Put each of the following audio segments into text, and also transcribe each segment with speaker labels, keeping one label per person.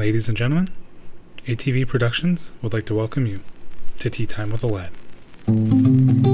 Speaker 1: Ladies and gentlemen, ATV Productions would like to welcome you to Tea Time with Aladdin.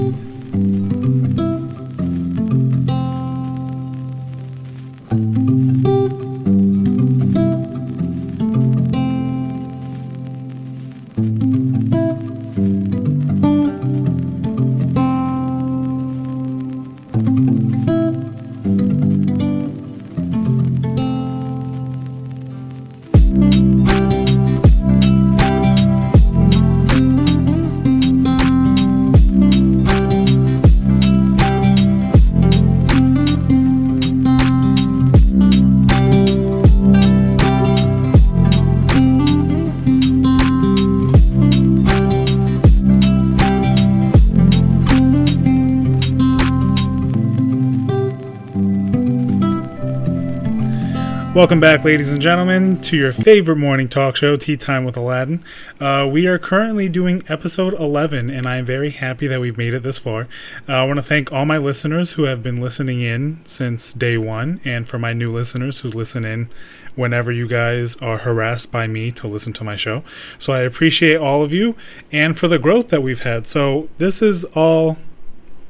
Speaker 1: Welcome back, ladies and gentlemen, to your favorite morning talk show, Tea Time with Aladdin. Uh, we are currently doing episode 11, and I am very happy that we've made it this far. Uh, I want to thank all my listeners who have been listening in since day one, and for my new listeners who listen in whenever you guys are harassed by me to listen to my show. So I appreciate all of you, and for the growth that we've had. So this is all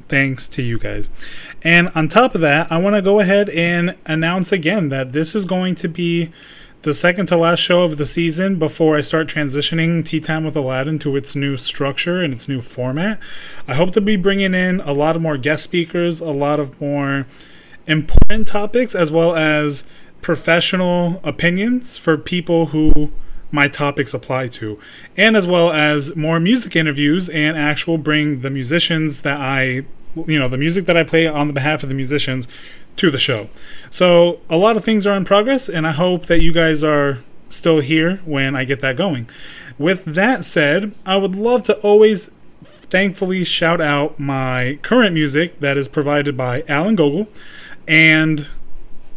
Speaker 1: thanks to you guys. And on top of that, I want to go ahead and announce again that this is going to be the second to last show of the season before I start transitioning Tea Time with Aladdin to its new structure and its new format. I hope to be bringing in a lot of more guest speakers, a lot of more important topics, as well as professional opinions for people who my topics apply to, and as well as more music interviews and actual bring the musicians that I, you know, the music that I play on the behalf of the musicians to the show. So a lot of things are in progress, and I hope that you guys are still here when I get that going. With that said, I would love to always thankfully shout out my current music that is provided by Alan Gogol and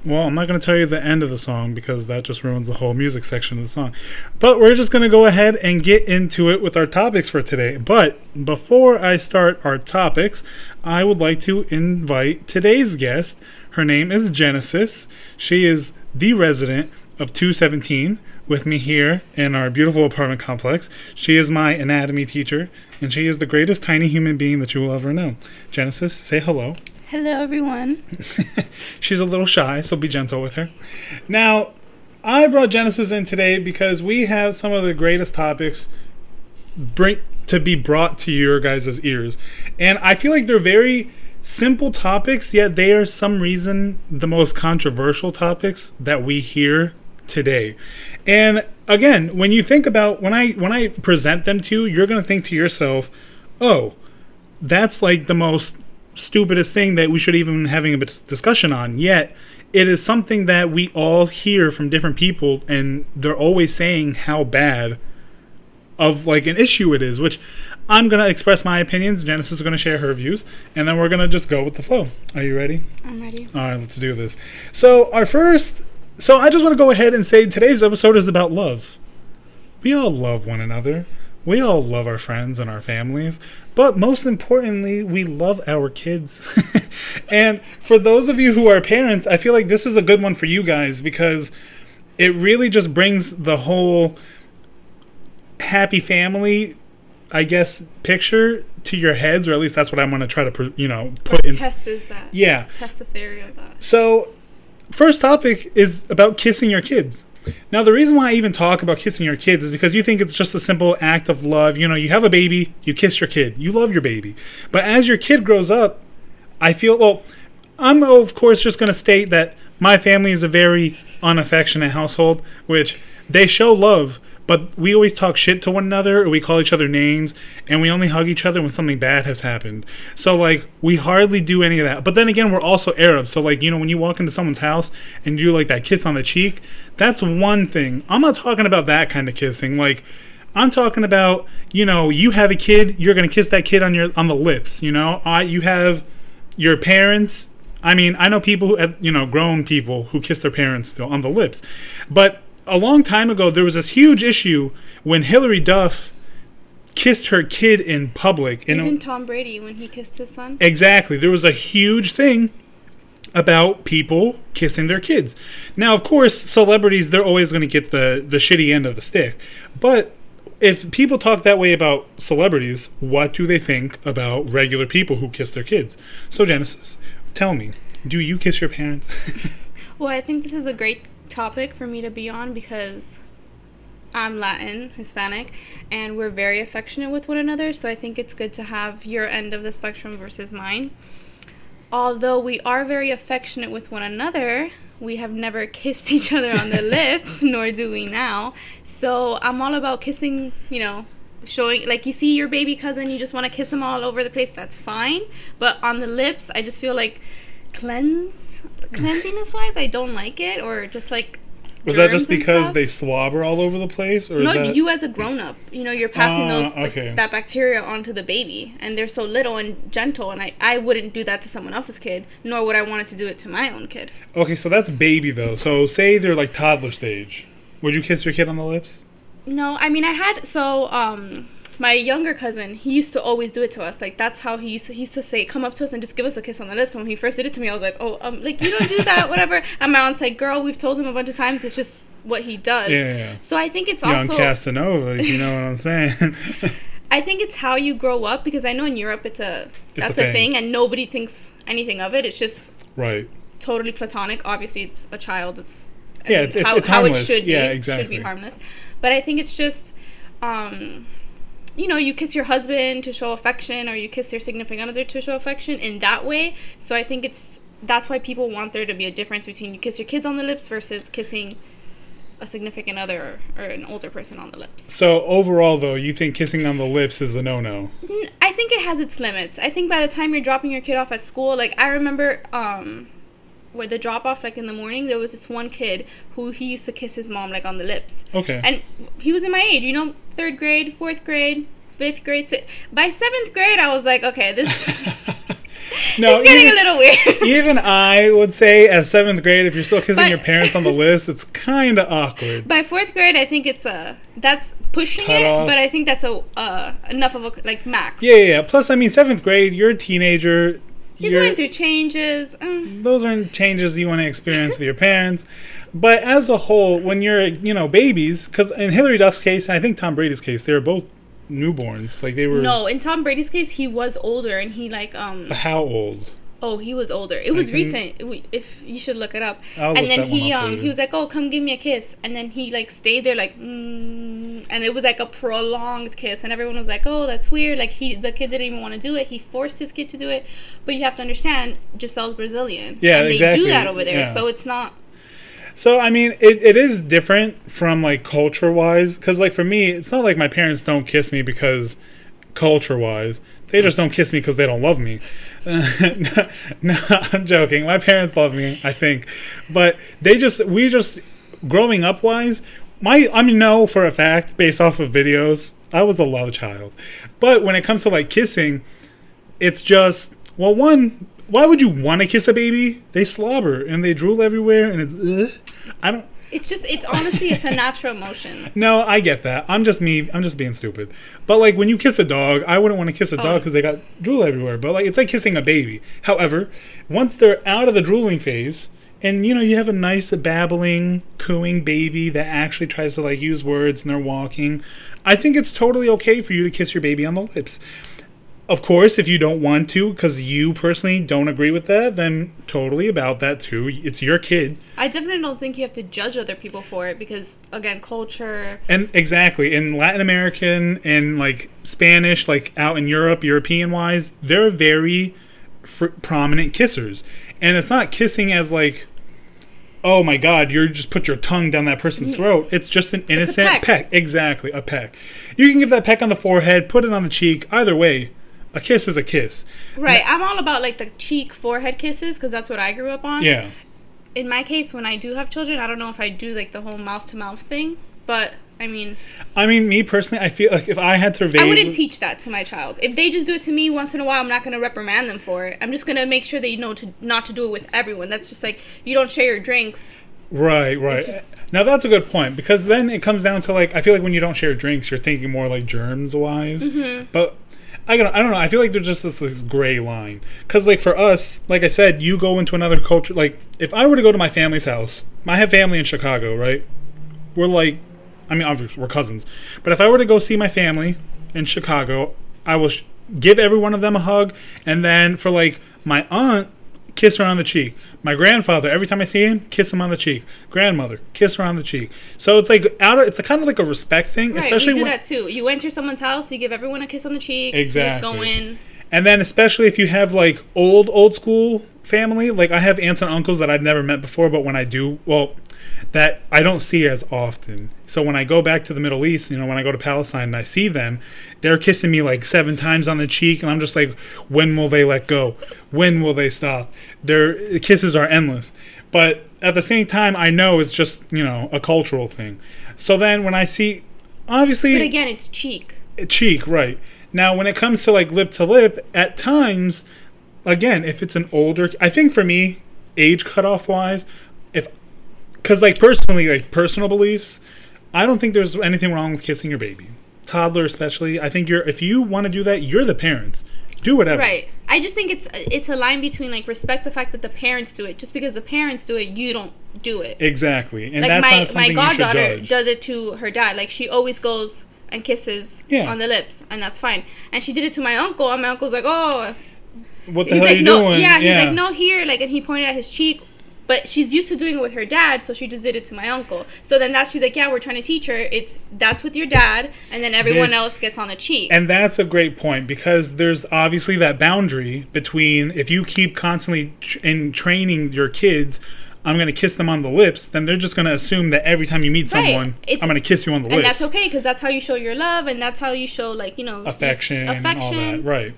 Speaker 1: well, I'm not going to tell you the end of the song because that just ruins the whole music section of the song. But we're just going to go ahead and get into it with our topics for today. But before I start our topics, I would like to invite today's guest. Her name is Genesis. She is the resident of 217 with me here in our beautiful apartment complex. She is my anatomy teacher, and she is the greatest tiny human being that you will ever know. Genesis, say hello.
Speaker 2: Hello, everyone.
Speaker 1: She's a little shy, so be gentle with her. Now, I brought Genesis in today because we have some of the greatest topics bring to be brought to your guys' ears. And I feel like they're very simple topics, yet they are some reason the most controversial topics that we hear today. And again, when you think about when I when I present them to you, you're going to think to yourself, "Oh, that's like the most stupidest thing that we should even be having a discussion on. Yet it is something that we all hear from different people, and they're always saying how bad of like an issue it is. Which I'm gonna express my opinions. Genesis is gonna share her views, and then we're gonna just go with the flow. Are you ready?
Speaker 2: I'm ready.
Speaker 1: All right, let's do this. So our first. So I just want to go ahead and say today's episode is about love. We all love one another. We all love our friends and our families, but most importantly, we love our kids. and for those of you who are parents, I feel like this is a good one for you guys because it really just brings the whole happy family I guess picture to your heads, or at least that's what I'm going to try to, you know, put
Speaker 2: in. Test is that?
Speaker 1: Yeah.
Speaker 2: Test the theory of that.
Speaker 1: So, first topic is about kissing your kids. Now, the reason why I even talk about kissing your kids is because you think it's just a simple act of love. You know, you have a baby, you kiss your kid, you love your baby. But as your kid grows up, I feel, well, I'm of course just going to state that my family is a very unaffectionate household, which they show love, but we always talk shit to one another, or we call each other names, and we only hug each other when something bad has happened. So like we hardly do any of that. But then again, we're also Arabs, so like you know when you walk into someone's house and you do like that kiss on the cheek, that's one thing. I'm not talking about that kind of kissing. Like I'm talking about you know you have a kid, you're gonna kiss that kid on your on the lips. You know, I you have your parents. I mean, I know people who, have you know, grown people who kiss their parents still on the lips, but a long time ago, there was this huge issue when Hilary Duff kissed her kid in public.
Speaker 2: Even Tom Brady when he kissed his son.
Speaker 1: Exactly. There was a huge thing about people kissing their kids. Now, of course, celebrities they're always going to get the the shitty end of the stick. But if people talk that way about celebrities, what do they think about regular people who kiss their kids? So, Genesis, tell me, do you kiss your parents?
Speaker 2: Well, I think this is a great topic for me to be on because I'm Latin, Hispanic, and we're very affectionate with one another. So I think it's good to have your end of the spectrum versus mine. Although we are very affectionate with one another, we have never kissed each other on the lips, nor do we now. So I'm all about kissing, you know, showing like you see your baby cousin, you just want to kiss them all over the place. That's fine. But on the lips, I just feel like cleanse cleanliness wise, I don't like it, or just like.
Speaker 1: Was that just because they slobber all over the place, or
Speaker 2: No,
Speaker 1: is that
Speaker 2: you as a grown up, you know, you're passing
Speaker 1: Ah,
Speaker 2: those like,
Speaker 1: okay.
Speaker 2: that bacteria onto the baby, and they're so little and gentle, and I I wouldn't do that to someone else's kid, nor would I want to do it to my own kid.
Speaker 1: okay? So that's baby though. So say they're like toddler stage. Would you kiss your kid on the lips?
Speaker 2: No, I mean I had so um my younger cousin he used to always do it to us like that's how he used to he used to say come up to us and just give us a kiss on the lips. And When he first did it to me, I was like oh um like you don't do that whatever. And my aunt's like girl, we've told him a bunch of times. It's just what he does.
Speaker 1: Yeah, yeah, yeah.
Speaker 2: So I think it's
Speaker 1: Young
Speaker 2: also
Speaker 1: Casanova, you know what I'm saying.
Speaker 2: I think it's how you grow up because I know in Europe it's a that's
Speaker 1: a
Speaker 2: a,
Speaker 1: thing.
Speaker 2: thing. and nobody thinks anything of it. It's just
Speaker 1: right.
Speaker 2: totally platonic. Obviously, it's a child. It's I
Speaker 1: Yeah, it's-
Speaker 2: how,
Speaker 1: it's
Speaker 2: how it
Speaker 1: harmless.
Speaker 2: should be.
Speaker 1: Yeah,
Speaker 2: Should be harmless. But I think it's just, um, you know, you kiss your husband to show affection, or you kiss your significant other to show affection in that way. So I think it's that's why people want there to be a difference between you kiss your kids on the lips versus kissing a significant other or, or an older person on the lips.
Speaker 1: So overall, though, you think kissing on the lips is the no-no?
Speaker 2: I think it has its limits. I think by the time you're dropping your kid off at school, like I remember um with the drop off like in the morning, there was this one kid who he used to kiss his mom like on the lips.
Speaker 1: Okay.
Speaker 2: And he was in my age, you know, third grade, fourth grade, fifth grade. si- By seventh grade, I was like, okay, this
Speaker 1: no,
Speaker 2: it's getting
Speaker 1: even,
Speaker 2: a little weird.
Speaker 1: even I would say, as seventh grade, if you're still kissing
Speaker 2: But-
Speaker 1: your parents on the lips, it's kind of awkward.
Speaker 2: By fourth grade, I think it's a that's pushing
Speaker 1: Cut
Speaker 2: it,
Speaker 1: off.
Speaker 2: but I think that's a uh, enough of a like max.
Speaker 1: Yeah, yeah, yeah. Plus, I mean, seventh grade, you're a teenager.
Speaker 2: You're, going through changes. Mm.
Speaker 1: those aren't changes you want to experience with your parents. But as a whole, when you're, you know, babies, because in Hilary Duff's case, and I think Tom Brady's case, they were both newborns. Like they were.
Speaker 2: No, in Tom Brady's case, he was older, and he like um.
Speaker 1: How old?
Speaker 2: Oh, he was older. It was
Speaker 1: can-
Speaker 2: recent. If you should look it up.
Speaker 1: I'll
Speaker 2: and then he um he was like, "Oh, come give me a kiss." And then he like stayed there like, mm, and it was like a prolonged kiss, and everyone was like, "Oh, that's weird." Like he the kid didn't even want to do it. He forced his kid to do it. But you have to understand, Gisele's Brazilian.
Speaker 1: Yeah,
Speaker 2: and they
Speaker 1: exactly.
Speaker 2: do that over there.
Speaker 1: Yeah.
Speaker 2: So it's not.
Speaker 1: So I mean, it, it is different from like culture wise, because like for me, it's not like my parents don't kiss me because culture wise, they just don't kiss me because they don't love me. no, no, I'm joking. My parents love me, I think, but they just we just growing up wise. My I mean, know for a fact based off of videos, I was a love child, but when it comes to like kissing, it's just well one why would you want to kiss a baby they slobber and they drool everywhere and it's ugh. i don't
Speaker 2: It's just. It's honestly, it's a natural emotion.
Speaker 1: no i get that i'm just me i'm just being stupid but like when you kiss a dog i wouldn't want to kiss a dog
Speaker 2: Oh.
Speaker 1: because they got drool everywhere but like it's like kissing a baby however once they're out of the drooling phase and you know you have a nice babbling cooing baby that actually tries to like use words and they're walking i think it's totally okay for you to kiss your baby on the lips of course, if you don't want to, because you personally don't agree with that, then totally about that too. It's your kid.
Speaker 2: I definitely don't think you have to judge other people for it because again, culture.
Speaker 1: And exactly, in Latin American and like Spanish, like out in Europe, European wise, they're very fr- prominent kissers. And it's not kissing as like, oh my God, you're just put your tongue down that person's throat. It's just an innocent
Speaker 2: peck.
Speaker 1: peck. Exactly, a peck. You can give that peck on the forehead, put it on the cheek. Either way, a kiss is a kiss.
Speaker 2: Right. I'm all about like the cheek, forehead kisses because that's what I grew up on.
Speaker 1: Yeah.
Speaker 2: in my case, when I do have children, I don't know if I do like the whole mouth to mouth thing, but I mean,
Speaker 1: I mean, me personally, I feel like if I had to evade,
Speaker 2: I wouldn't teach that to my child. If they just do it to me once in a while, I'm not going to reprimand them for it. I'm just going to make sure they know to not to do it with everyone. That's just like you don't share your drinks.
Speaker 1: right, right.
Speaker 2: just-
Speaker 1: now that's a good point because then it comes down to like I feel like when you don't share drinks, you're thinking more like germs wise.
Speaker 2: Mm-hmm.
Speaker 1: But I don't, I don't know. I feel like there's just this, this gray line. Because, like, for us, like I said, you go into another culture. Like, if I were to go to my family's house, I have family in Chicago, right? We're like, I mean, obviously, we're cousins. But if I were to go see my family in Chicago, I will sh- give every one of them a hug. And then for, like, my aunt, kiss her on the cheek. My grandfather, every time I see him, kiss him on the cheek. Grandmother, kiss her on the cheek. So it's like out of it's a kind of like a respect thing,
Speaker 2: Right,
Speaker 1: especially
Speaker 2: we do
Speaker 1: when,
Speaker 2: that too. You enter someone's house, you give everyone a kiss on the cheek.
Speaker 1: Exactly.
Speaker 2: just go in.
Speaker 1: And then especially if you have like old old school family, like I have aunts and uncles that I've never met before, but when I do, well, that I don't see as often. So when I go back to the Middle East, you know, when I go to Palestine and I see them, they're kissing me like seven times on the cheek, and I'm just like, when will they let go? When will they stop? Their kisses are endless. But at the same time, I know it's just you know a cultural thing. So then when I see, obviously,
Speaker 2: But again, it's cheek.
Speaker 1: cheek, right. Now, when it comes to like lip to lip, at times, again, if it's an older, I think for me, age cutoff wise, because like personally, like personal beliefs, I don't think there's anything wrong with kissing your baby, toddler especially. I think you're, if you want to do that, you're the parents. Do whatever.
Speaker 2: Right. I just think it's it's a line between like respect the fact that the parents do it. Just because the parents do it, you don't do it.
Speaker 1: Exactly, and
Speaker 2: like
Speaker 1: that's
Speaker 2: my my goddaughter does it to her dad. Like she always goes and kisses
Speaker 1: Yeah.
Speaker 2: on the lips, and that's fine. And she did it to my uncle, and my uncle's like, "Oh,
Speaker 1: what the
Speaker 2: he's
Speaker 1: hell
Speaker 2: like,
Speaker 1: are you
Speaker 2: no,
Speaker 1: doing?
Speaker 2: yeah." He's like, "No, here," like, and he pointed at his cheek. But she's used to doing it with her dad, so she just did it to my uncle. So then that she's like, "Yeah, we're trying to teach her. It's that's with your dad, and then everyone
Speaker 1: This-
Speaker 2: else gets on the cheek."
Speaker 1: And that's a great point because there's obviously that boundary between if you keep constantly tr- in training your kids, I'm going to kiss them on the lips, then they're just going to assume that every time you meet someone,
Speaker 2: It's-
Speaker 1: I'm going to kiss you on the
Speaker 2: and
Speaker 1: lips.
Speaker 2: that's okay because that's how you show your love, and that's how you show like you know
Speaker 1: Affection,
Speaker 2: affection.
Speaker 1: all that, right?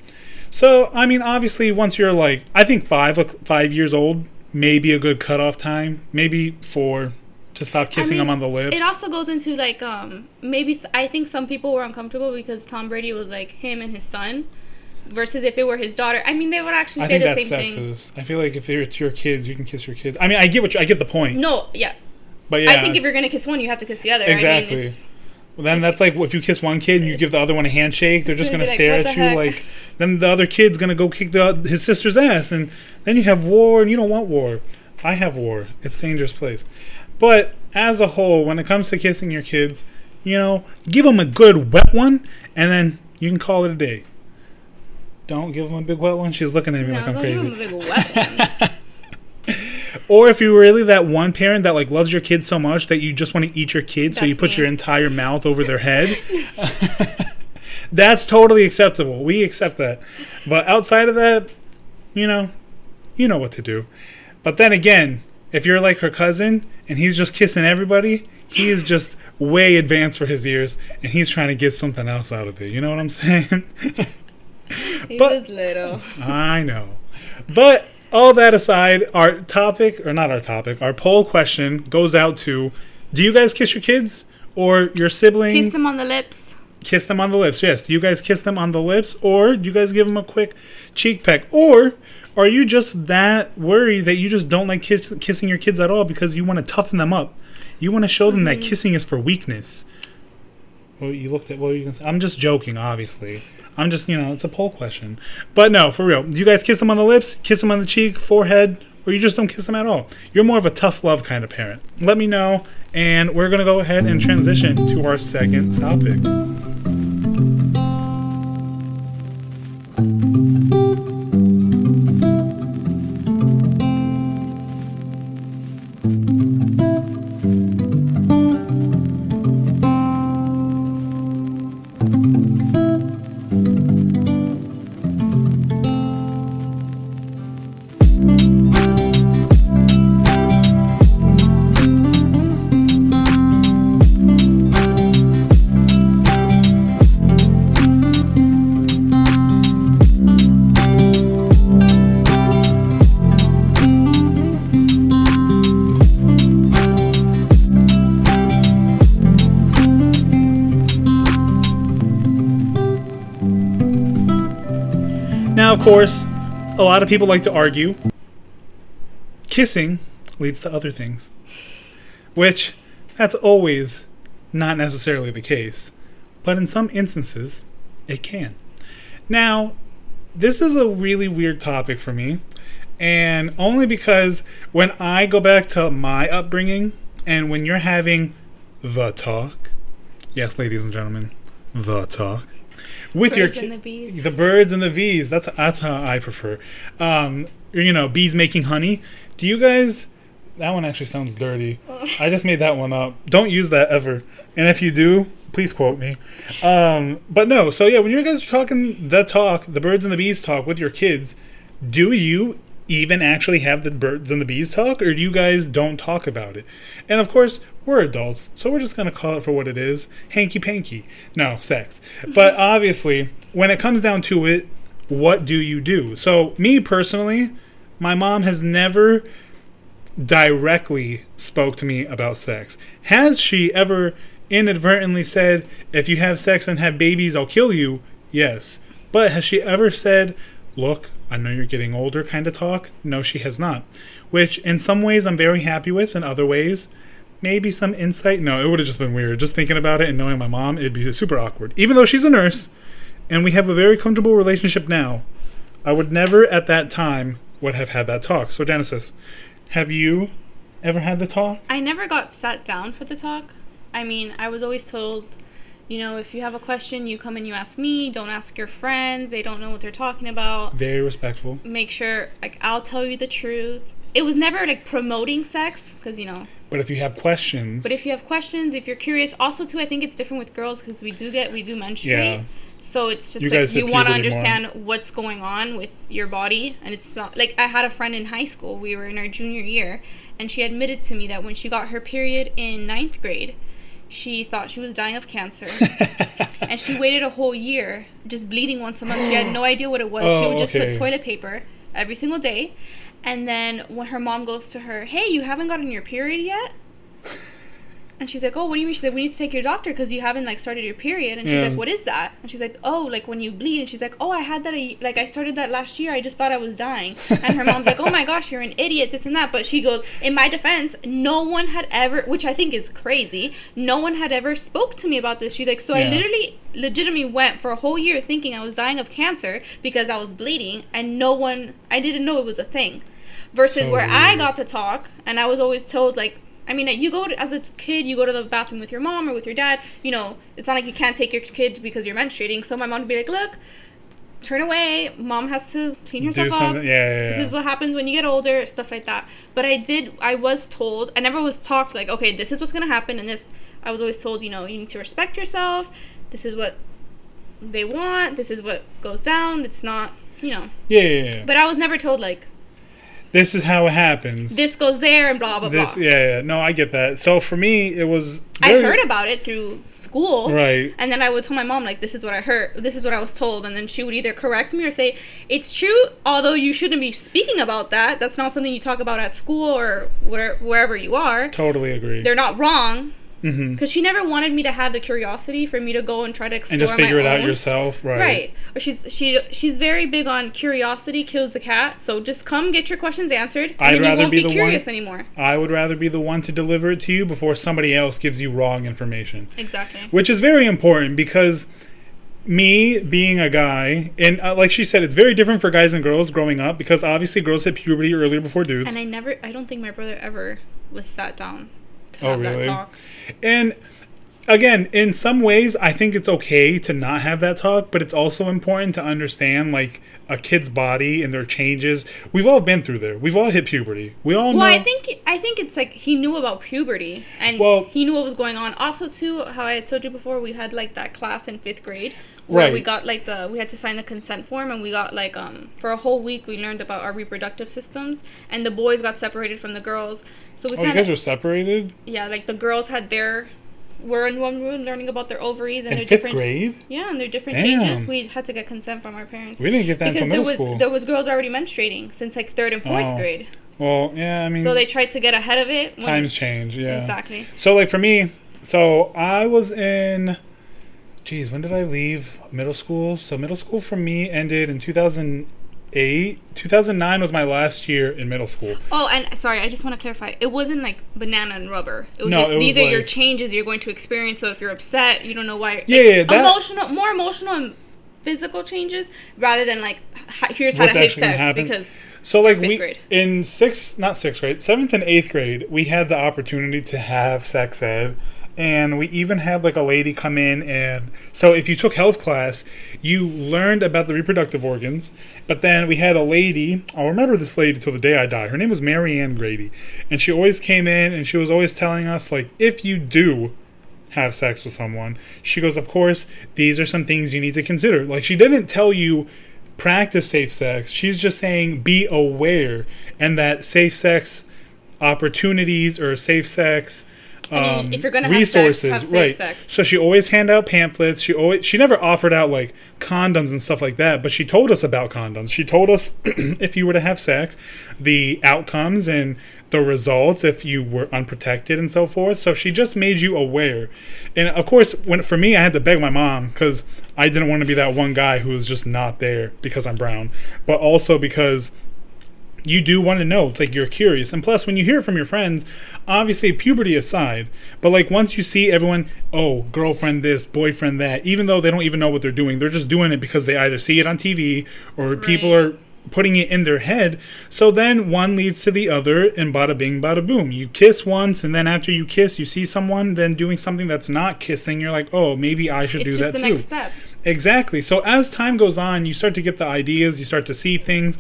Speaker 1: So, I mean, obviously, once you're like, I think five five years old, maybe a good cutoff time, maybe four to stop kissing
Speaker 2: I mean,
Speaker 1: them on the lips.
Speaker 2: It also goes into like um maybe I think some people were uncomfortable because Tom Brady was like him and his son, versus if it were his daughter. I mean, they would actually
Speaker 1: I
Speaker 2: say the same thing.
Speaker 1: I feel like if it's your kids, you can kiss your kids. I mean, I get what you, I get the point,
Speaker 2: No, yeah.
Speaker 1: but yeah,
Speaker 2: I think if you're gonna kiss one, you have to kiss the other.
Speaker 1: Exactly.
Speaker 2: I mean, it's,
Speaker 1: Well, then that's like if you kiss one kid and you give the other one a handshake, they're just
Speaker 2: gonna like,
Speaker 1: stare at you
Speaker 2: heck?"
Speaker 1: like. Then the other kid's gonna go kick the his sister's ass, and then you have war, and you don't want war. I have war. It's a dangerous place. But as a whole, when it comes to kissing your kids, you know, give them a good wet one, and then you can call it a day. Don't give them a big wet one. She's looking at me
Speaker 2: no,
Speaker 1: like I'm crazy.
Speaker 2: him a big wet one.
Speaker 1: Or if you're really that one parent that like loves your kids so much that you just want to eat your kid, so you put
Speaker 2: me.
Speaker 1: your entire mouth over their head. That's totally acceptable. We accept that. But outside of that, you know, you know what to do. But then again, if you're like her cousin and he's just kissing everybody, he is just way advanced for his years and he's trying to get something else out of it. You know what I'm saying?
Speaker 2: he
Speaker 1: But-
Speaker 2: was little.
Speaker 1: I know. But all that aside, our topic, or not our topic, our poll question goes out to do you guys kiss your kids or your siblings?
Speaker 2: Kiss them on the lips.
Speaker 1: Kiss them on the lips. Yes. Do you guys kiss them on the lips or do you guys give them a quick cheek peck? Or are you just that worried that you just don't like kiss, kissing your kids at all because you want to toughen them up? You want to show them that mm-hmm. kissing is for weakness. Well, you looked at were you gonna say? I'm just joking, obviously. I'm just, you know, it's a poll question. But no, for real. Do you guys kiss them on the lips, kiss them on the cheek, forehead, or you just don't kiss them at all? You're more of a tough love kind of parent. Let me know, and we're to go ahead and transition to our second topic. Lot of people like to argue kissing leads to other things, which that's always not necessarily the case, but in some instances, it can. Now, this is a really weird topic for me, and only because when I go back to my upbringing and when you're having the talk, yes, ladies and gentlemen, the talk with your
Speaker 2: Birds and
Speaker 1: ki-
Speaker 2: the bees.
Speaker 1: the birds and the bees. That's that's how I prefer. Um, you know, bees making honey. Do you guys? That one actually sounds dirty. I just made that one up. Don't use that ever. And if you do, please quote me. Um, but no. So yeah, when you guys are talking the talk, the birds and the bees talk with your kids, do you even actually have the birds and the bees talk, or do you guys don't talk about it? And of course, we're adults, so we're just gonna call it for what it is: hanky panky. No sex. But obviously, when it comes down to it, what do you do? So me personally, my mom has never directly spoke to me about sex. Has she ever inadvertently said, if you have sex and have babies, I'll kill you? Yes. But has she ever said, look, I know you're getting older kind of talk? No, she has not. Which in some ways I'm very happy with, in other ways, maybe some insight. No, it would have just been weird. Just thinking about it and knowing my mom, it'd be super awkward. Even though she's a nurse and we have a very comfortable relationship now, I would never at that time would have had that talk. So Genesis, have you ever had the talk?
Speaker 2: I never got sat down for the talk. I mean, I was always told, you know, if you have a question, you come and you ask me. Don't ask your friends. They don't know what they're talking about.
Speaker 1: Very respectful.
Speaker 2: Make sure, like, I'll tell you the truth. It was never like promoting sex, because you know.
Speaker 1: But if you have questions,
Speaker 2: But if you have questions, if you're curious, also too, I think it's different with girls because we do get we do menstruate.
Speaker 1: Yeah.
Speaker 2: So it's just
Speaker 1: You
Speaker 2: like you want to
Speaker 1: puberty more.
Speaker 2: understand what's going on with your body, and it's not like I had a friend in high school. We were in our junior year, and she admitted to me that when she got her period in ninth grade, she thought she was dying of cancer, and she waited a whole year just bleeding once a month. She had no idea what it was. she
Speaker 1: Oh,
Speaker 2: would just
Speaker 1: okay.
Speaker 2: put toilet paper every single day, and then when her mom goes to her, "Hey, you haven't gotten your period yet." And she's like, "Oh, what do you mean?" She's like, "We need to take your doctor because you haven't like started your period." And she's
Speaker 1: Yeah.
Speaker 2: like, "What is that?" And she's like, "Oh, like when you bleed." And she's like, "Oh, I had that. A, like I started that last year. I just thought I was dying." And her mom's like, "Oh my gosh, you're an idiot. This and that." But she goes, "In my defense, no one had ever, which I think is crazy. No one had ever spoke to me about this." She's like, "So I literally, legitimately went for a whole year thinking I was dying of cancer because I was bleeding, and no one, I didn't know it was a thing." Versus
Speaker 1: So
Speaker 2: where I got to talk, and I was always told like I mean, you go to, as a kid, you go to the bathroom with your mom or with your dad. You know, it's not like you can't take your kid because you're menstruating. So my mom would be like, "Look, turn away. Mom has to clean
Speaker 1: do
Speaker 2: herself up.
Speaker 1: something. Yeah, yeah,
Speaker 2: This is what happens when you get older, stuff like that." But I did. I was told. I never was talked like, "Okay, this is what's gonna happen," and this. I was always told, you know, you need to respect yourself. This is what they want. This is what goes down. It's not, you know.
Speaker 1: yeah, yeah, yeah.
Speaker 2: But I was never told like
Speaker 1: this is how it happens.
Speaker 2: this goes there and blah blah
Speaker 1: This,
Speaker 2: blah.
Speaker 1: yeah, yeah. No, I get that. So for me, it was.
Speaker 2: I heard about it through school.
Speaker 1: Right.
Speaker 2: And then I would tell my mom, like, this is what I heard, this is what I was told. And then she would either correct me or say, it's true, although you shouldn't be speaking about that. That's not something you talk about at school or where, wherever you are.
Speaker 1: Totally agree.
Speaker 2: They're not wrong.
Speaker 1: Hmm
Speaker 2: Because she never wanted me to have the curiosity for me to go and try to explore
Speaker 1: And just figure
Speaker 2: my
Speaker 1: it out
Speaker 2: own.
Speaker 1: yourself. Right.
Speaker 2: Right. Or she's she she's very big on curiosity kills the cat. So just come get your questions answered, and
Speaker 1: I'd
Speaker 2: then you
Speaker 1: rather
Speaker 2: won't
Speaker 1: be
Speaker 2: be,
Speaker 1: the one-
Speaker 2: curious anymore.
Speaker 1: I would rather be the one to deliver it to you before somebody else gives you wrong information.
Speaker 2: Exactly.
Speaker 1: which is very important because me being a guy and uh, like she said it's very different for guys and girls growing up because obviously girls hit puberty earlier before dudes
Speaker 2: And I never, I don't think my brother ever was sat down
Speaker 1: Oh, really? and again in some ways i think it's okay to not have that talk but it's also important to understand like a kid's body and their changes. We've all been through there. We've all hit puberty. We all
Speaker 2: Well,
Speaker 1: know
Speaker 2: I think I think it's like he knew about puberty and
Speaker 1: Well-
Speaker 2: he knew what was going on. Also, too, how I had told you before, we had like that class in fifth grade where we got like the we had to sign the consent form and we got like um for a whole week we learned about our reproductive systems and the boys got separated from the girls. So we
Speaker 1: oh you guys were separated?
Speaker 2: Yeah like the girls had their were in one room learning about their ovaries and
Speaker 1: in
Speaker 2: their
Speaker 1: fifth
Speaker 2: different
Speaker 1: grade
Speaker 2: yeah and their different
Speaker 1: Damn.
Speaker 2: changes. We had to get consent from our parents.
Speaker 1: we didn't get that
Speaker 2: because
Speaker 1: until
Speaker 2: there
Speaker 1: middle
Speaker 2: was
Speaker 1: school
Speaker 2: there was girls already menstruating since like third and fourth
Speaker 1: Oh.
Speaker 2: grade.
Speaker 1: well yeah i mean
Speaker 2: So they tried to get ahead of it.
Speaker 1: times change yeah
Speaker 2: Exactly.
Speaker 1: So like for me, so I was in geez, when did I leave middle school? So middle school for me ended in 2008. 2009 was my last year in middle school.
Speaker 2: Oh, and sorry, I just want to clarify. It wasn't like banana and rubber. It was
Speaker 1: No,
Speaker 2: just
Speaker 1: it
Speaker 2: these
Speaker 1: was
Speaker 2: are your changes you're going to experience. So if you're upset, you don't know why.
Speaker 1: Yeah, yeah, that-
Speaker 2: emotional, more emotional and physical changes rather than like here's how to have sex
Speaker 1: happen?
Speaker 2: because
Speaker 1: So like we
Speaker 2: grade.
Speaker 1: in sixth, not sixth grade, seventh and eighth grade, we had the opportunity to have sex ed, and we even had like a lady come in and so if you took health class, you learned about the reproductive organs. But then we had a lady. I'll remember this lady till the day I die. Her name was Mary Ann Grady, and she always came in and she was always telling us like if you do have sex with someone. She goes, Of course, these are some things you need to consider. Like, she didn't tell you practice safe sex. She's just saying be aware and that safe sex opportunities or safe sex.
Speaker 2: I mean,
Speaker 1: um,
Speaker 2: if you're gonna have sex, have safe
Speaker 1: right?
Speaker 2: sex.
Speaker 1: So she always hand out pamphlets. She always she never offered out like condoms and stuff like that, but she told us about condoms. She told us if you were to have sex, the outcomes and the results if you were unprotected and so forth. So she just made you aware. And of course, when for me, I had to beg my mom because I didn't want to be that one guy who was just not there because I'm brown, but also because you do want to know. It's like you're curious. And plus, when you hear from your friends, obviously, puberty aside, but like once you see everyone, oh, girlfriend this, boyfriend that, even though they don't even know what they're doing, they're just doing it because they either see it on TV or people are putting it in their head. So then one leads to the other, and bada bing, bada boom. You kiss once, and then after you kiss, you see someone then doing something that's not kissing. You're like, oh, maybe I should
Speaker 2: it's
Speaker 1: do
Speaker 2: just
Speaker 1: that
Speaker 2: the
Speaker 1: too.
Speaker 2: next step.
Speaker 1: Exactly. So as time goes on, you start to get the ideas, you start to see things,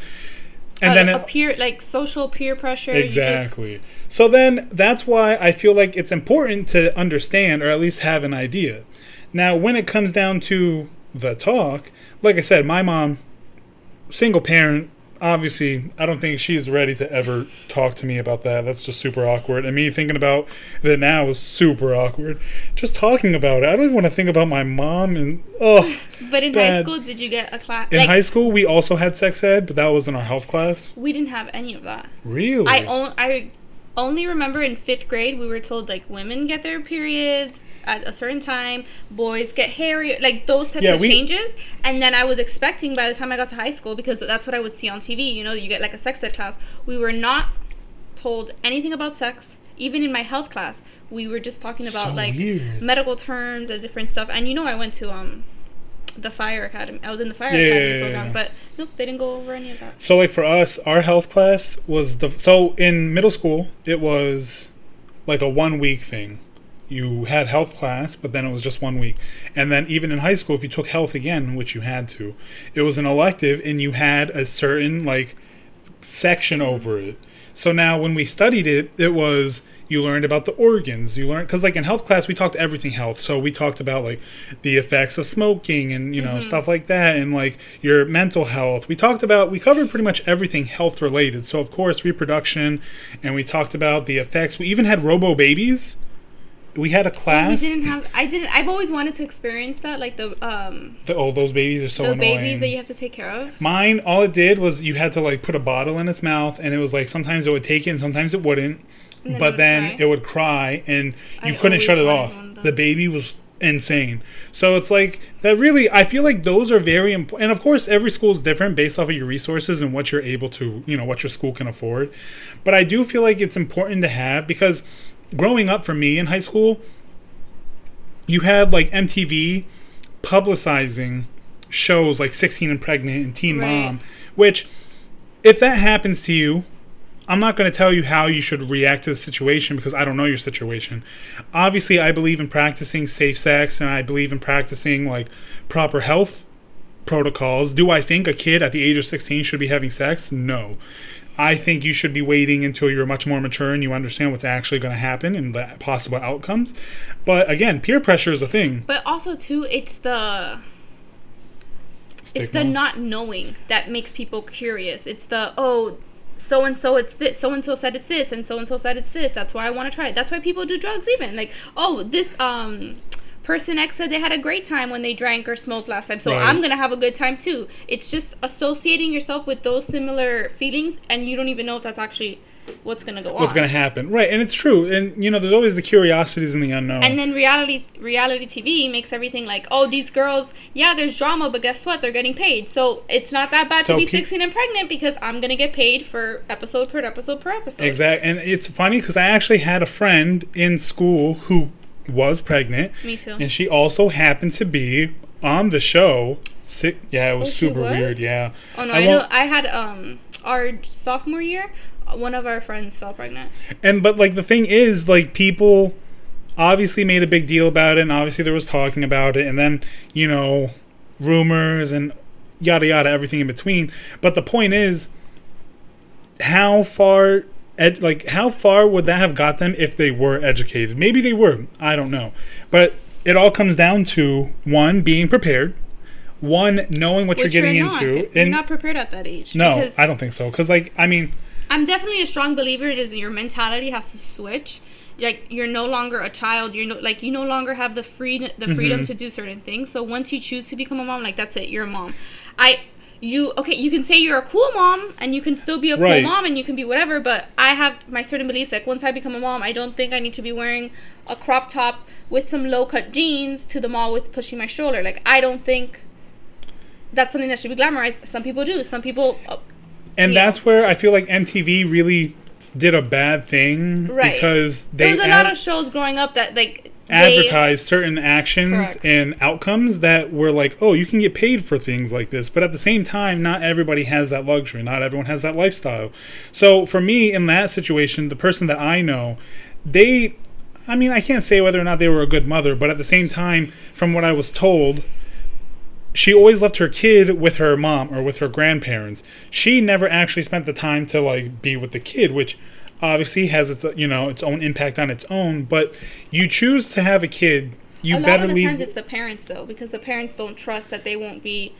Speaker 1: and then
Speaker 2: a
Speaker 1: it,
Speaker 2: peer like social peer pressure. you just-
Speaker 1: exactly. So then that's why I feel like it's important to understand or at least have an idea. Now, when it comes down to the talk, like I said, my mom, single parent. Obviously, I don't think she's ready to ever talk to me about that. That's just super awkward. And me thinking about it now is super awkward. Just talking about it. I don't even want to think about my mom and oh.
Speaker 2: But in high school, did you get a class?
Speaker 1: In
Speaker 2: like,
Speaker 1: high school, we also had sex ed, but that was in our health class.
Speaker 2: we didn't have any of that.
Speaker 1: Really?
Speaker 2: I on, I only remember in fifth grade we were told like women get their periods at a certain time, boys get hairy, like those types
Speaker 1: Yeah,
Speaker 2: of
Speaker 1: we-
Speaker 2: changes. And then I was expecting by the time I got to high school because that's what I would see on TV. You know, you get like a sex ed class. We were not told anything about sex. Even in my health class, we were just talking about
Speaker 1: So
Speaker 2: like
Speaker 1: weird.
Speaker 2: medical terms and different stuff. And you know, I went to um the fire academy. I was in the fire
Speaker 1: Yeah,
Speaker 2: academy
Speaker 1: yeah,
Speaker 2: program,
Speaker 1: yeah.
Speaker 2: but nope, they didn't go over any of that.
Speaker 1: So, like for us, our health class was the so in middle school it was like a one week thing. You had health class, but then it was just one week. And then even in high school, if you took health again, which you had to, it was an elective, and you had a certain like section over it. So now when we studied it, it was you learned about the organs. You learned because like in health class we talked everything health. So we talked about like the effects of smoking and you know stuff like that, and like your mental health. We talked about we covered pretty much everything health related. So of course reproduction, and we talked about the effects. We even had robo babies. We had a class.
Speaker 2: We didn't have. I didn't. I've always wanted to experience that, like the um
Speaker 1: The, oh, those babies are so
Speaker 2: the
Speaker 1: annoying.
Speaker 2: babies that you have to take care of.
Speaker 1: Mine, all it did was you had to like put a bottle in its mouth, and it was like sometimes it would take it and sometimes it wouldn't.
Speaker 2: Then
Speaker 1: but then
Speaker 2: cry.
Speaker 1: it would cry, and you
Speaker 2: I
Speaker 1: couldn't shut it off.
Speaker 2: wanted one of
Speaker 1: The baby was insane. So it's like that. Really, I feel like those are very important. And of course, every school is different based off of your resources and what you're able to, you know, what your school can afford. But I do feel like it's important to have because growing up for me in high school, you had like MTV publicizing shows like 16 and Pregnant and Teen
Speaker 2: Right.
Speaker 1: Mom, which, if that happens to you, I'm not going to tell you how you should react to the situation because I don't know your situation. Obviously, I believe in practicing safe sex and I believe in practicing like proper health protocols. Do I think a kid at the age of 16 should be having sex? No. I think you should be waiting until you're much more mature and you understand what's actually going to happen and the possible outcomes. But again, peer pressure is a thing.
Speaker 2: But also too, it's the it's the not knowing that makes people curious. It's the oh, so and so it's this, so and so said it's this, and so and so said it's this. That's why I want to try it. That's why people do drugs even. Like oh, this um person X said they had a great time when they drank or smoked last time, so
Speaker 1: Right.
Speaker 2: I'm gonna have a good time too. It's just associating yourself with those similar feelings, and you don't even know if that's actually what's gonna go on.
Speaker 1: what's going to happen. Right, and it's true. And you know, there's always the curiosities and the unknown.
Speaker 2: And then reality reality TV makes everything like, oh, these girls, yeah, there's drama, but guess what? They're getting paid. So it's not that bad
Speaker 1: So
Speaker 2: to be
Speaker 1: pe-
Speaker 2: 16 and pregnant because I'm gonna get paid for episode per episode per episode.
Speaker 1: Exactly. And it's funny because I actually had a friend in school who was pregnant.
Speaker 2: Me too.
Speaker 1: And she also happened to be on the show. Yeah, it was
Speaker 2: Oh,
Speaker 1: super
Speaker 2: was?
Speaker 1: weird. Yeah.
Speaker 2: Oh no,
Speaker 1: I
Speaker 2: I, know. I had um our sophomore year. One of our friends fell pregnant.
Speaker 1: And but like the thing is, like people obviously made a big deal about it, and obviously there was talking about it, and then you know rumors and yada yada, everything in between. But the point is, how far, ed- like how far would that have got them if they were educated? Maybe they were. I don't know. But it all comes down to one being prepared, one knowing what
Speaker 2: Which
Speaker 1: you're getting
Speaker 2: not.
Speaker 1: into.
Speaker 2: You're
Speaker 1: and
Speaker 2: not prepared at that age.
Speaker 1: no, I don't think so. Because like I mean.
Speaker 2: I'm definitely a strong believer. It is your mentality has to switch. Like you're no longer a child. You're no like you no longer have the free the
Speaker 1: Mm-hmm.
Speaker 2: freedom to do certain things. So once you choose to become a mom, like that's it. You're a mom. I you okay? You can say you're a cool mom, and you can still be a cool
Speaker 1: Right.
Speaker 2: mom, and you can be whatever. But I have my certain beliefs. Like once I become a mom, I don't think I need to be wearing a crop top with some low cut jeans to the mall with pushing my stroller. Like I don't think that's something that should be glamorized. Some people do. Some people.
Speaker 1: And
Speaker 2: Yeah.
Speaker 1: that's where I feel like MTV really did a bad thing
Speaker 2: Right.
Speaker 1: because they
Speaker 2: there was a
Speaker 1: ad-
Speaker 2: lot of shows growing up that like
Speaker 1: advertised certain actions
Speaker 2: Correct.
Speaker 1: and outcomes that were like, oh, you can get paid for things like this. But at the same time, not everybody has that luxury. Not everyone has that lifestyle. So for me, in that situation, the person that I know, they. I mean, I can't say whether or not they were a good mother, but at the same time, from what I was told, she always left her kid with her mom or with her grandparents. She never actually spent the time to like be with the kid, which obviously has its you know its own impact on its own. But you choose to have a kid, you
Speaker 2: a lot
Speaker 1: better
Speaker 2: of the
Speaker 1: leave.
Speaker 2: times it's the parents though because the parents don't trust that they won't be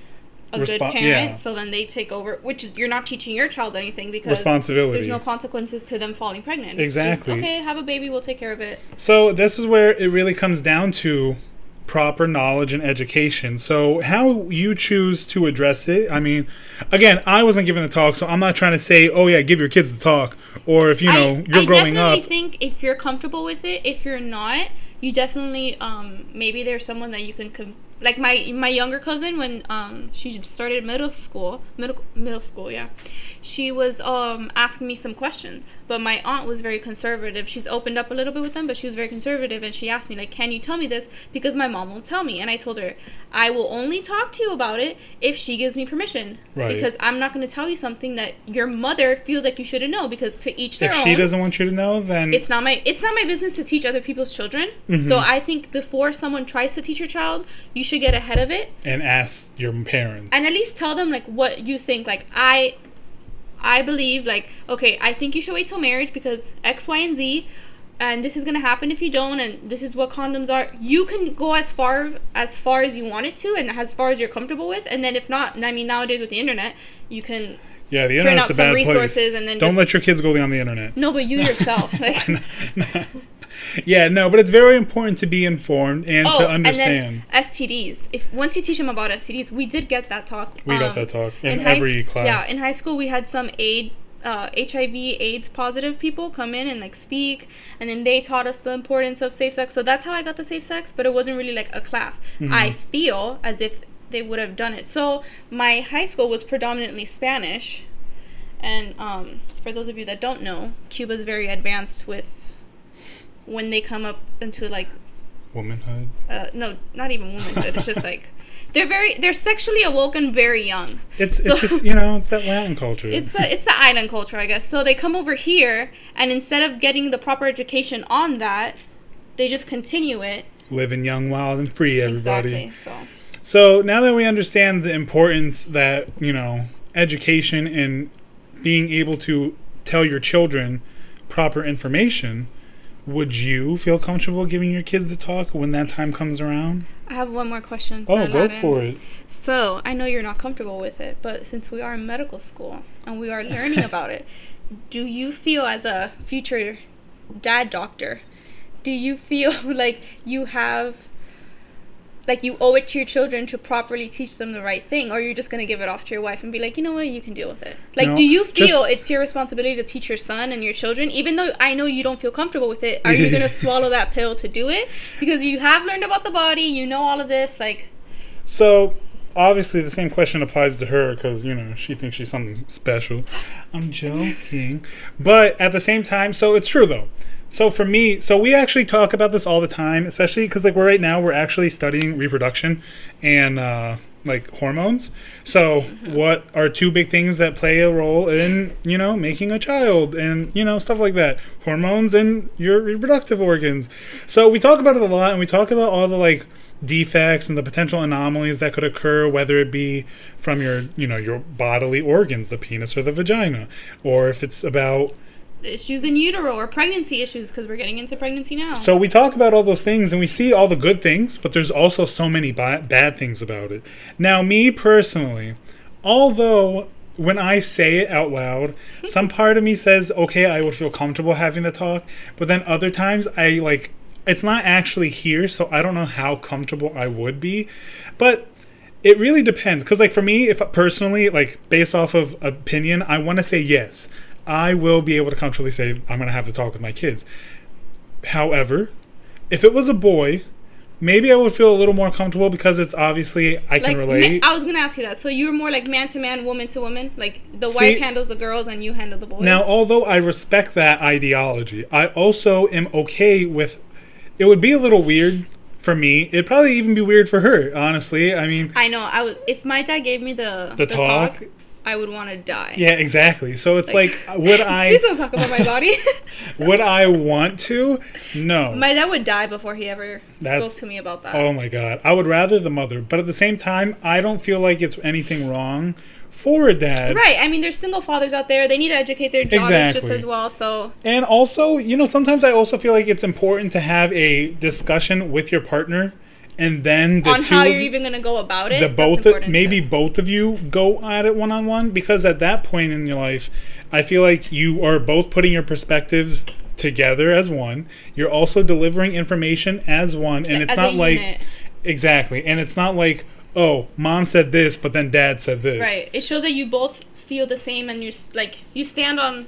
Speaker 2: a
Speaker 1: Respo-
Speaker 2: good parent
Speaker 1: yeah.
Speaker 2: so then they take over which you're not teaching your child anything because
Speaker 1: Responsibility.
Speaker 2: there's no consequences to them falling pregnant It's just,
Speaker 1: Exactly.
Speaker 2: okay have a baby we'll take care of it
Speaker 1: So this is where it really comes down to proper knowledge and education. So how you choose to address it. I mean, again, I wasn't given the talk, so I'm not trying to say, "Oh yeah, give your kids the talk," or if you know
Speaker 2: I,
Speaker 1: you're
Speaker 2: I
Speaker 1: growing up.
Speaker 2: I definitely think if you're comfortable with it if you're not you definitely um maybe there's someone that you can com- like my my younger cousin when um she started middle school middle middle school yeah she was um asking me some questions but my aunt was very conservative she's opened up a little bit with them but she was very conservative and she asked me like can you tell me this because my mom won't tell me and i told her i will only talk to you about it if she gives me permission
Speaker 1: Right.
Speaker 2: because i'm not going to tell you something that your mother feels like you shouldn't know because to each their
Speaker 1: If
Speaker 2: own
Speaker 1: she doesn't want you to know, then
Speaker 2: it's not my it's not my business to teach other people's children.
Speaker 1: Mm-hmm.
Speaker 2: So I think before someone tries to teach your child, you should get ahead of it
Speaker 1: and ask your parents.
Speaker 2: and at least tell them like what you think. Like I I believe like okay, I think you should wait till marriage because X, Y, and Z and this is gonna happen if you don't and this is what condoms are. You can go as far as far as you want it to and as far as you're comfortable with and then if not, and I mean nowadays with the internet, you can
Speaker 1: yeah, the
Speaker 2: print
Speaker 1: internet's
Speaker 2: out
Speaker 1: a
Speaker 2: some
Speaker 1: bad place.
Speaker 2: resources and then
Speaker 1: Don't let your kids go on the internet.
Speaker 2: No, but you yourself. Like
Speaker 1: Yeah, no, but it's very important to be informed and to
Speaker 2: Oh,
Speaker 1: understand.
Speaker 2: And STDs. If once you teach them about STDs, we did get that talk.
Speaker 1: we got
Speaker 2: um,
Speaker 1: that talk in,
Speaker 2: high
Speaker 1: every
Speaker 2: s-
Speaker 1: class.
Speaker 2: Yeah, in high school we had some aid, uh, HIV AIDS positive people come in and like speak, and then they taught us the importance of safe sex. So that's how I got the safe sex, but it wasn't really like a class.
Speaker 1: Mm-hmm.
Speaker 2: I feel as if they would have done it. So my high school was predominantly Spanish, and um, for those of you that don't know, Cuba's very advanced with when they come up into like
Speaker 1: Womanhood.
Speaker 2: uh, no, not even womanhood. It's just like they're very they're sexually awoken very young.
Speaker 1: It's
Speaker 2: So-
Speaker 1: it's just you know it's that Latin culture.
Speaker 2: It's the it's the island culture, I guess. So they come over here, and instead of getting the proper education on that, they just continue it.
Speaker 1: living young, wild, and free. Everybody.
Speaker 2: Exactly. So
Speaker 1: So now that we understand the importance that, you know, education and being able to tell your children proper information, would you feel comfortable giving your kids the talk when that time comes around?
Speaker 2: I have one more question.
Speaker 1: Oh, go for it.
Speaker 2: So I know you're not comfortable with it, but since we are in medical school and we are learning about it, do you feel as a future dad doctor, do you feel like you have like you owe it to your children to properly teach them the right thing or you're just going to give it off to your wife and be like you know what you can deal with it like
Speaker 1: No,
Speaker 2: do you feel it's your responsibility to teach your son and your children even though i know you don't feel comfortable with it are you going to swallow that pill to do it because you have learned about the body you know all of this like
Speaker 1: So, obviously, the same question applies to her because, you know, she thinks she's something special. I'm joking. But at the same time, so it's true though. So for me, so we actually talk about this all the time, especially because like we're right now we're actually studying reproduction and uh, like hormones. So what are two big things that play a role in you know making a child and you know stuff like that? Hormones and your reproductive organs. So we talk about it a lot, and we talk about all the like defects and the potential anomalies that could occur whether it be from your you know your bodily organs the penis or the vagina or if it's about
Speaker 2: Issues in utero or pregnancy issues because we're getting into pregnancy now.
Speaker 1: So we talk about all those things and we see all the good things, but there's also so many ba- bad things about it. Now, me personally, although when I say it out loud, some part of me says, okay, I would feel comfortable having the talk, but then other times I like, it's not actually here, so I don't know how comfortable I would be. But it really depends. Because, like, for me, if personally, like, based off of opinion, I want to say yes. I will be able to comfortably say I'm going to have to talk with my kids. However, if it was a boy, maybe I would feel a little more comfortable because it's obviously I can
Speaker 2: like
Speaker 1: relate.
Speaker 2: ma- I was gonna ask you that. So you're more like man to man, woman to woman. Like the
Speaker 1: See-
Speaker 2: wife handles the girls and you handle the boys.
Speaker 1: Now, although I respect that ideology, I also am okay with. It would be a little weird for me. It'd probably even be weird for her. Honestly, I mean,
Speaker 2: I know. I was. If my dad gave me the
Speaker 1: The talk?
Speaker 2: I would want to die.
Speaker 1: yeah, exactly. So it's like,
Speaker 2: Like-
Speaker 1: would I?
Speaker 2: Please don't talk about my body.
Speaker 1: would I want to? No.
Speaker 2: my dad would die before he ever
Speaker 1: That's-
Speaker 2: spoke to me about that.
Speaker 1: Oh my god. I would rather the mother, but at the same time, I don't feel like it's anything wrong for a dad.
Speaker 2: Right. I mean, there's single fathers out there. They need to educate their daughters just as well. So
Speaker 1: And also, you know, sometimes I also feel like it's important to have a discussion with your partner and then the
Speaker 2: on
Speaker 1: two
Speaker 2: how you're even gonna go about it.
Speaker 1: the both
Speaker 2: important
Speaker 1: maybe
Speaker 2: too.
Speaker 1: both of you go at it one on one because at that point in your life i feel like you are both putting your perspectives together as one you're also delivering information as one and it's
Speaker 2: As
Speaker 1: not like
Speaker 2: unit.
Speaker 1: exactly and it's not like oh mom said this but then dad said this
Speaker 2: Right. It shows that you both feel the same and you're like you stand on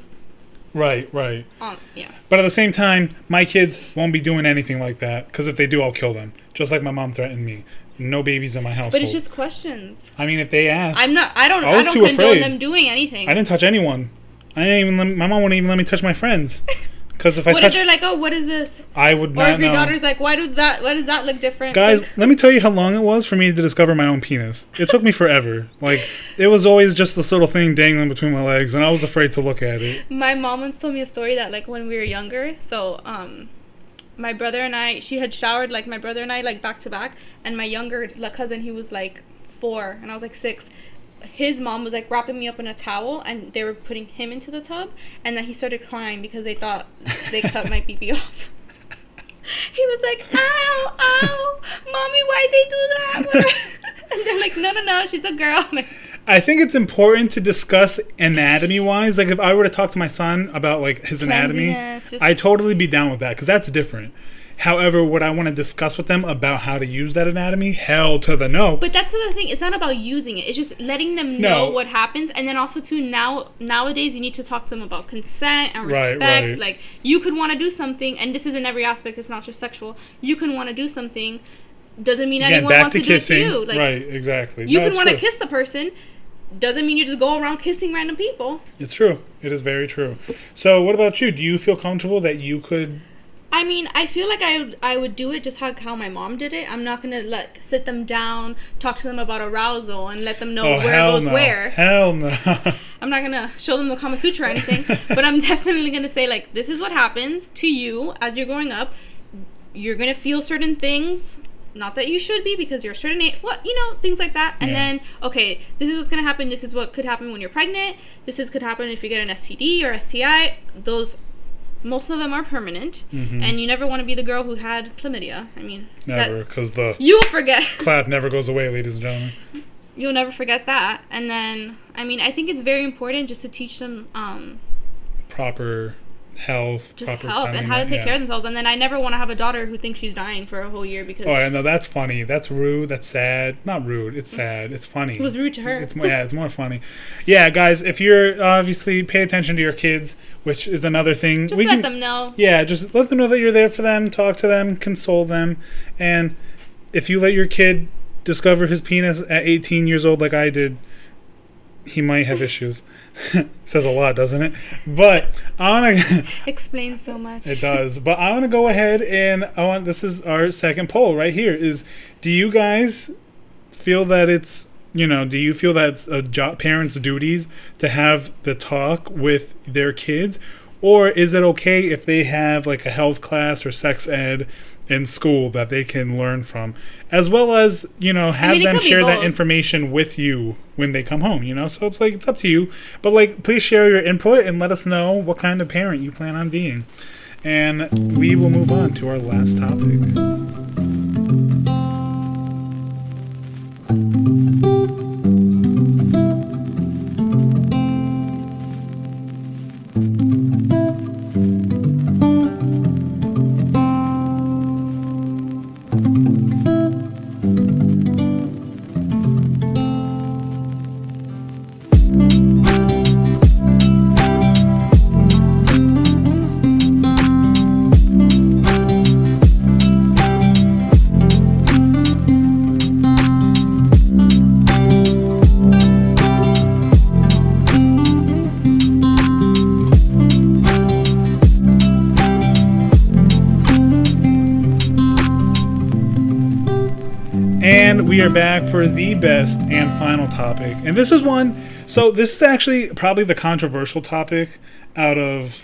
Speaker 1: right right
Speaker 2: on yeah.
Speaker 1: but at the same time my kids won't be doing anything like that because if they do i'll kill them just like my mom threatened me no babies in my house.
Speaker 2: But it's just questions.
Speaker 1: i mean if they ask
Speaker 2: I'm not. I don't.
Speaker 1: I
Speaker 2: I, don't
Speaker 1: too
Speaker 2: condone
Speaker 1: afraid.
Speaker 2: them doing anything.
Speaker 1: I didn't touch anyone. I didn't even. Let, my mom wouldn't even let me touch my friends. Because if I
Speaker 2: what if they're like, oh, what is this?
Speaker 1: I would
Speaker 2: Or
Speaker 1: not
Speaker 2: if your
Speaker 1: know.
Speaker 2: daughter's like, why do that? Why does that look different?
Speaker 1: Guys, let me tell you how long it was for me to discover my own penis. It took me forever. Like it was always just this little thing dangling between my legs, and I was afraid to look at it.
Speaker 2: my mom once told me a story that like when we were younger, so um, my brother and I, she had showered like my brother and I like back to back, and my younger like, cousin, he was like four, and I was like six. His mom was like wrapping me up in a towel, and they were putting him into the tub, and then he started crying because they thought they cut my BB off. He was like, "Ow, ow, mommy, why'd they do that?" and they're like, "No, no, no, she's a girl." Like,
Speaker 1: I think it's important to discuss anatomy wise. Like if I were to talk to my son about like his anatomy, I'd totally be down with that because that's different. However, would I want to discuss with them about how to use that anatomy? Hell to the no.
Speaker 2: But that's the other thing. It's not about using it. It's just letting them know what happens, and then also too now nowadays you need to talk to them about consent and respect.
Speaker 1: right.
Speaker 2: Like you could want to do something, and this is in every aspect. It's not just sexual. You can want to do something. Doesn't mean
Speaker 1: Again,
Speaker 2: anyone wants
Speaker 1: to
Speaker 2: to, do it to you. Like
Speaker 1: right, exactly.
Speaker 2: you
Speaker 1: No,
Speaker 2: can want to kiss the person. Doesn't mean you just go around kissing random people.
Speaker 1: It's true. It is very true. So, what about you? Do you feel comfortable that you could?
Speaker 2: I mean, I feel like I would, I would do it just how, how my mom did it. I'm not gonna like sit them down, talk to them about arousal, and let them know
Speaker 1: Oh,
Speaker 2: where goes
Speaker 1: no!
Speaker 2: where.
Speaker 1: Hell no!
Speaker 2: I'm not gonna show them the Kama Sutra or anything, but I'm definitely gonna say like this is what happens to you as you're growing up. You're gonna feel certain things. Not that you should be because you're a certain age. What you know, things like that. And
Speaker 1: Yeah.
Speaker 2: then okay, this is what's gonna happen. This is what could happen when you're pregnant. This is could happen if you get an STD or STI. Those, most of them are permanent,
Speaker 1: Mhm.
Speaker 2: and you never want to be the girl who had chlamydia. I mean,
Speaker 1: never, because the
Speaker 2: you will forget.
Speaker 1: clap never goes away, ladies and gentlemen.
Speaker 2: You'll never forget that. And then, I mean, I think it's very important just to teach them um,
Speaker 1: Proper health,
Speaker 2: just health and how to take
Speaker 1: yeah.
Speaker 2: care of themselves. And then I never want to have a daughter who thinks she's dying for a whole year because
Speaker 1: Oh, I know that's funny. That's rude. That's sad. Not rude. It's sad. It's funny.
Speaker 2: it was rude to her.
Speaker 1: It's more, yeah, it's more funny. Yeah, guys, if you're obviously pay attention to your kids, which is another thing.
Speaker 2: just
Speaker 1: we
Speaker 2: let
Speaker 1: can,
Speaker 2: them know.
Speaker 1: Yeah, just let them know that you're there for them. Talk to them, console them, and if you let your kid discover his penis at 18 years old, like I did, he might have issues. Says a lot, doesn't it? But I want to.
Speaker 2: explain so much.
Speaker 1: It does. But I want to go ahead and I want. This is our second poll right here. Is do you guys feel that it's you know do you feel that's a parent's duties to have the talk with their kids, or is it okay if they have like a health class or sex ed? in school that they can learn from, as well as you know have
Speaker 2: mean,
Speaker 1: them share that information with you when they come home. You know, so it's like it's up to you. But like, please share your input and let us know what kind of parent you plan on being. And we will move on to our last topic. We are back for the best and final topic. And this is one, so this is actually probably the controversial topic out of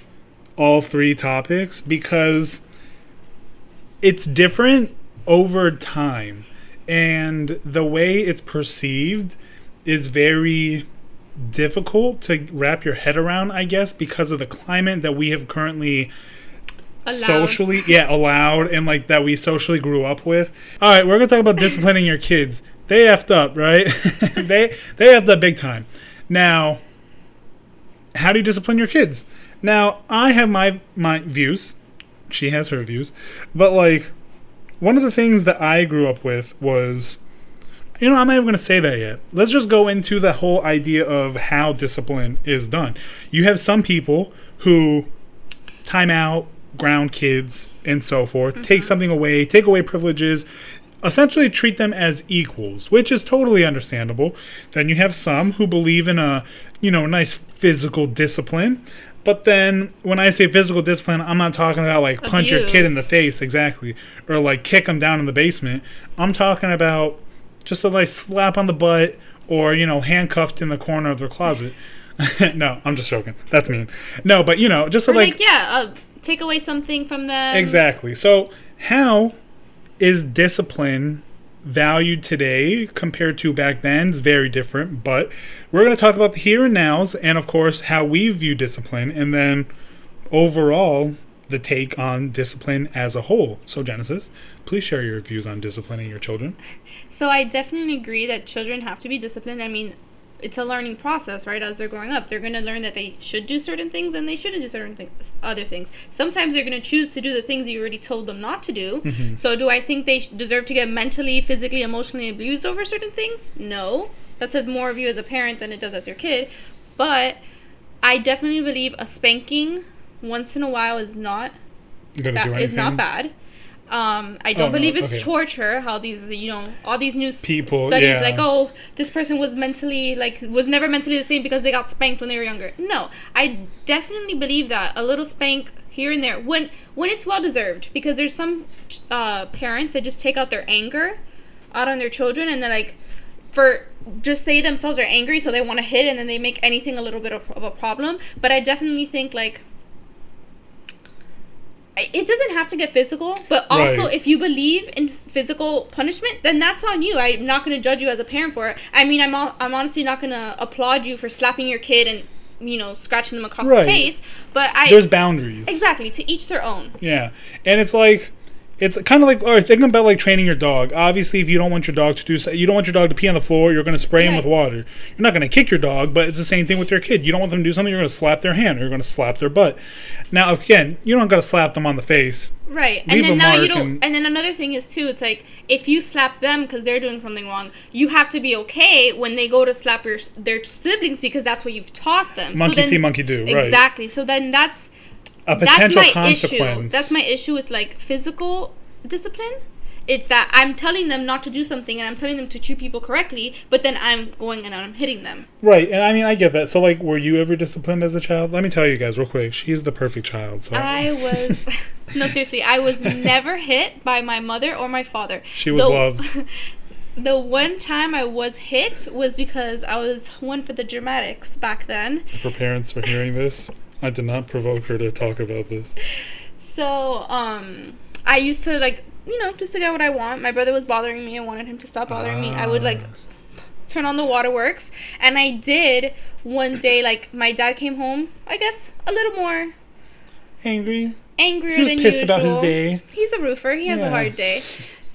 Speaker 1: all three topics because it's different over time. And the way it's perceived is very difficult to wrap your head around, I guess, because of the climate that we have currently
Speaker 2: Allowed.
Speaker 1: socially yeah allowed and like that we socially grew up with. All right we're gonna talk about disciplining your kids. They effed up right? They they effed up big time. Now how do you discipline your kids? Now i have my my views. She has her views. But like one of the things that i grew up with was you know, I'm not even going to say that yet. Let's just go into the whole idea of how discipline is done. You have some people who time out, ground kids, and so forth, take something away, take away privileges, essentially treat them as equals, which is totally understandable. Then you have some who believe in a, you know, nice physical discipline. But then when I say physical discipline, I'm not talking about like punch your kid in the face, exactly, or like kick them down in the basement. I'm talking about just a nice slap on the butt or, you know, handcuffed in the corner of their closet. no, I'm just joking. That's mean. No, but you know, just so
Speaker 2: Or
Speaker 1: like
Speaker 2: like, yeah, uh, take away something from them.
Speaker 1: Exactly. So, how is discipline valued today compared to back then? Is very different. But we're going to talk about the here and nows, and of course, how we view discipline, and then overall, the take on discipline as a whole. So, Genesis, please share your views on disciplining your children.
Speaker 2: So I definitely agree that children have to be disciplined. I mean, it's a learning process, right? As they're growing up, they're going to learn that they should do certain things and they shouldn't do certain things, other things. Sometimes they're going to choose to do the things you already told them not to do.
Speaker 1: Mm-hmm.
Speaker 2: So do I think they deserve to get mentally, physically, emotionally abused over certain things? No. That says more of you as a parent than it does as your kid. But I definitely believe a spanking once in a while is not
Speaker 1: You gonna do
Speaker 2: that is not bad. Um, I don't
Speaker 1: Oh, no,
Speaker 2: believe it's
Speaker 1: okay.
Speaker 2: torture. How these, you know, all these new
Speaker 1: People,
Speaker 2: studies,
Speaker 1: yeah.
Speaker 2: like, oh, this person was mentally, like, was never mentally the same because they got spanked when they were younger. No, I definitely believe that a little spank here and there, when when it's well deserved, because there's some uh, parents that just take out their anger out on their children, and they're like, for just say themselves are angry, so they want to hit, and then they make anything a little bit of, of a problem. But I definitely think like it doesn't have to get physical, but also
Speaker 1: Right.
Speaker 2: if you believe in physical punishment, then that's on you. I'm not going to judge you as a parent for it. I mean, I'm al- I'm honestly not going to applaud you for slapping your kid and you know scratching them across
Speaker 1: Right.
Speaker 2: the face, but I
Speaker 1: There's boundaries.
Speaker 2: exactly to each their own.
Speaker 1: Yeah, and it's like it's kind of like or thinking about like training your dog. Obviously, if you don't want your dog to do, so- you don't want your dog to pee on the floor. You're going to spray him with water. You're not going to kick your dog, but it's the same thing with your kid. You don't want them to do something. You're going to slap their hand. or You're going to slap their butt. Now, again, you don't got to slap them on the face.
Speaker 2: Right, and then now you don't.
Speaker 1: and-
Speaker 2: And, then another thing is too. It's like if you slap them because they're doing something wrong, you have to be okay when they go to slap your their siblings because that's what you've taught them.
Speaker 1: Monkey
Speaker 2: then-
Speaker 1: see, monkey do. Right.
Speaker 2: Exactly. So then that's
Speaker 1: A
Speaker 2: that's my
Speaker 1: consequence.
Speaker 2: issue. That's my issue with like physical discipline. It's that I'm telling them not to do something and I'm telling them to treat people correctly, but then I'm going and I'm hitting them.
Speaker 1: Right, and I mean I get that. So like, were you ever disciplined as a child? Let me tell you guys real quick. She's the perfect child. So
Speaker 2: I was no seriously, I was never hit by my mother or my father.
Speaker 1: she was
Speaker 2: The-
Speaker 1: loved.
Speaker 2: The one time I was hit was because I was one for the dramatics back then.
Speaker 1: If her parents were hearing this, I did not provoke her to talk about this.
Speaker 2: So, um, I used to like, you know, just to get what I want. My brother was bothering me. I wanted him to stop bothering me. I would like turn on the waterworks, and I did one day. Like, my dad came home, I guess, a little more
Speaker 1: Angry.
Speaker 2: angrier
Speaker 1: He was
Speaker 2: than
Speaker 1: pissed
Speaker 2: usual.
Speaker 1: about his day.
Speaker 2: He's a roofer. He has
Speaker 1: Yeah.
Speaker 2: a hard day.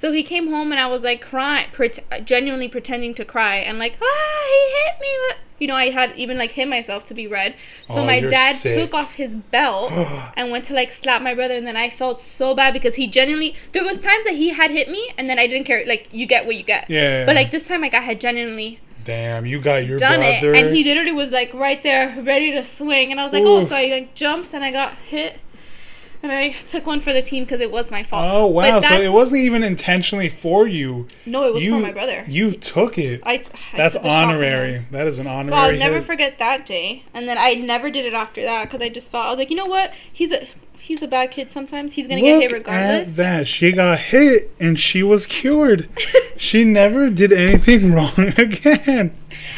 Speaker 2: So he came home and I was like crying, pret- genuinely pretending to cry and like, ah, he hit me. You know, I had even like hit myself to be red. So
Speaker 1: Oh,
Speaker 2: my dad
Speaker 1: sick.
Speaker 2: took off his belt and went to like slap my brother, and then I felt so bad because he genuinely. There was times that he had hit me, and then I didn't care. Like you get what you get.
Speaker 1: Yeah.
Speaker 2: But like this time, like I had genuinely
Speaker 1: Damn, you got your
Speaker 2: done
Speaker 1: brother.
Speaker 2: it, and he literally was like right there, ready to swing, and I was like, oh, so I like jumped and I got hit, and I took one for the team because it was my fault.
Speaker 1: Oh wow! So it wasn't even intentionally for you.
Speaker 2: no, it was
Speaker 1: you,
Speaker 2: for my brother.
Speaker 1: You took it.
Speaker 2: I, I
Speaker 1: That's
Speaker 2: took a shot
Speaker 1: honorary. That is an honorary.
Speaker 2: So I'll never
Speaker 1: hit.
Speaker 2: forget that day, and then I never did it after that because I just felt I was like, you know what, he's a he's a bad kid. Sometimes he's gonna get hit regardless.
Speaker 1: at that. She got hit and she was cured. she never did anything wrong again.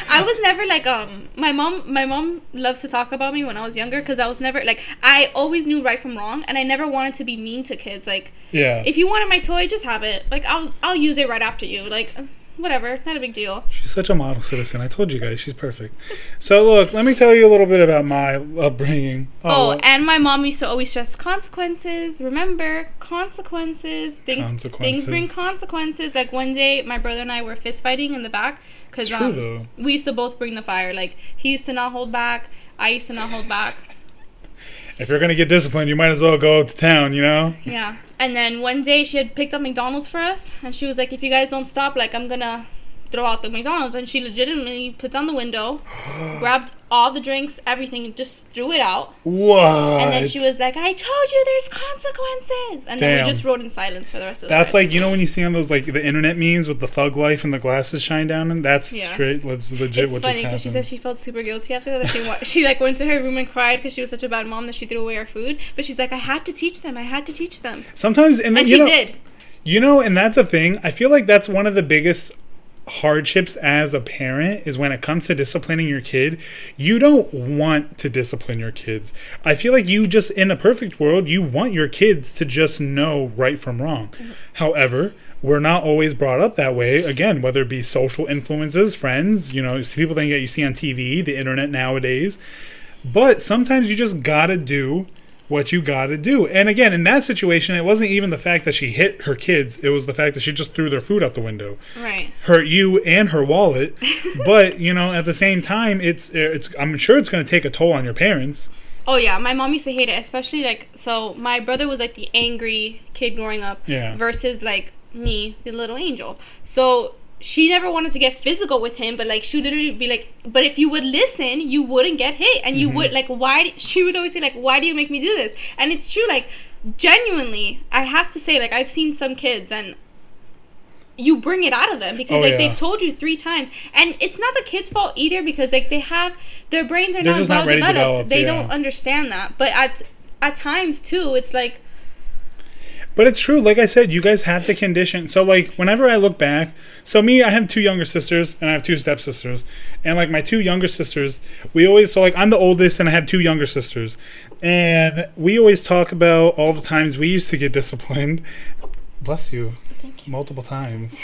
Speaker 2: I was never like um my mom my mom loves to talk about me when I was younger because I was never like I always knew right from wrong and I never wanted to be mean to kids like
Speaker 1: Yeah.
Speaker 2: if you wanted my toy just have it like I'll I'll use it right after you like whatever not a big deal
Speaker 1: She's such a model citizen. I told you guys, she's perfect. So look, let me tell you a little bit about my upbringing.
Speaker 2: oh,
Speaker 1: well,
Speaker 2: and my mom used to always stress consequences remember consequences things things bring
Speaker 1: Consequences.
Speaker 2: consequences like one day my brother and I were fist fighting in the back because um, we used to both bring the fire like he used to not hold back I used to not hold back
Speaker 1: if you're gonna get disciplined, you might as well go to town. You know.
Speaker 2: Yeah. And then one day she had picked up McDonald's for us, and she was like, "If you guys don't stop, like I'm gonna throw out the McDonald's." And she legitimately puts down the window, grabbed all the drinks, everything, and just threw it out.
Speaker 1: What?
Speaker 2: And then she was like, "I told you, there's consequences." And then we just rode in silence for the rest of the
Speaker 1: day.
Speaker 2: That's
Speaker 1: like you know when you see on those like the internet memes with the thug life and the glasses shine down and that's
Speaker 2: Yeah.
Speaker 1: straight. That's legit.
Speaker 2: It's
Speaker 1: what
Speaker 2: funny because she said she felt super guilty after that. She wa- she like went to her room and cried because she was such a bad mom that she threw away our food. But she's like, I had to teach them. I had to teach them,
Speaker 1: Sometimes and, then,
Speaker 2: and she
Speaker 1: know,
Speaker 2: did.
Speaker 1: You know, and that's a thing. I feel like that's one of the biggest hardships as a parent is when it comes to disciplining your kid. You don't want to discipline your kids. I feel like you just, in a perfect world, you want your kids to just know right from wrong. However, we're not always brought up that way. Again, whether it be social influences, friends, you know, people that you see on TV, the internet nowadays. But sometimes you just gotta do what you gotta do. And again, in that situation, it wasn't even the fact that she hit her kids, it was the fact that she just threw their food out the window.
Speaker 2: Right.
Speaker 1: Hurt you and her wallet. but, you know, at the same time, it's it's I'm sure it's gonna take a toll on your parents.
Speaker 2: Oh yeah, my mom used to hate it, especially like so. My brother was like the angry kid growing up,
Speaker 1: Yeah.
Speaker 2: versus like me, the little angel. So she never wanted to get physical with him, but like she would literally be like, "But if you would listen, you wouldn't get hit, and you would mm-hmm. like why?" She would always say like, "Why do you make me do this?" And it's true, like genuinely, I have to say, like I've seen some kids and. You bring it out of them because
Speaker 1: Oh,
Speaker 2: like
Speaker 1: yeah.
Speaker 2: they've told you three times, and it's not the kids' fault either because like they have their brains are
Speaker 1: They're
Speaker 2: not well
Speaker 1: not
Speaker 2: developed.
Speaker 1: developed,
Speaker 2: They
Speaker 1: yeah.
Speaker 2: don't understand that. But at at times too, it's like
Speaker 1: But it's true. Like I said, you guys have to condition. So like whenever I look back, so me, I have two younger sisters and I have two stepsisters, and like my two younger sisters, we always so like I'm the oldest and I have two younger sisters, and we always talk about all the times we used to get disciplined. Bless you, multiple times.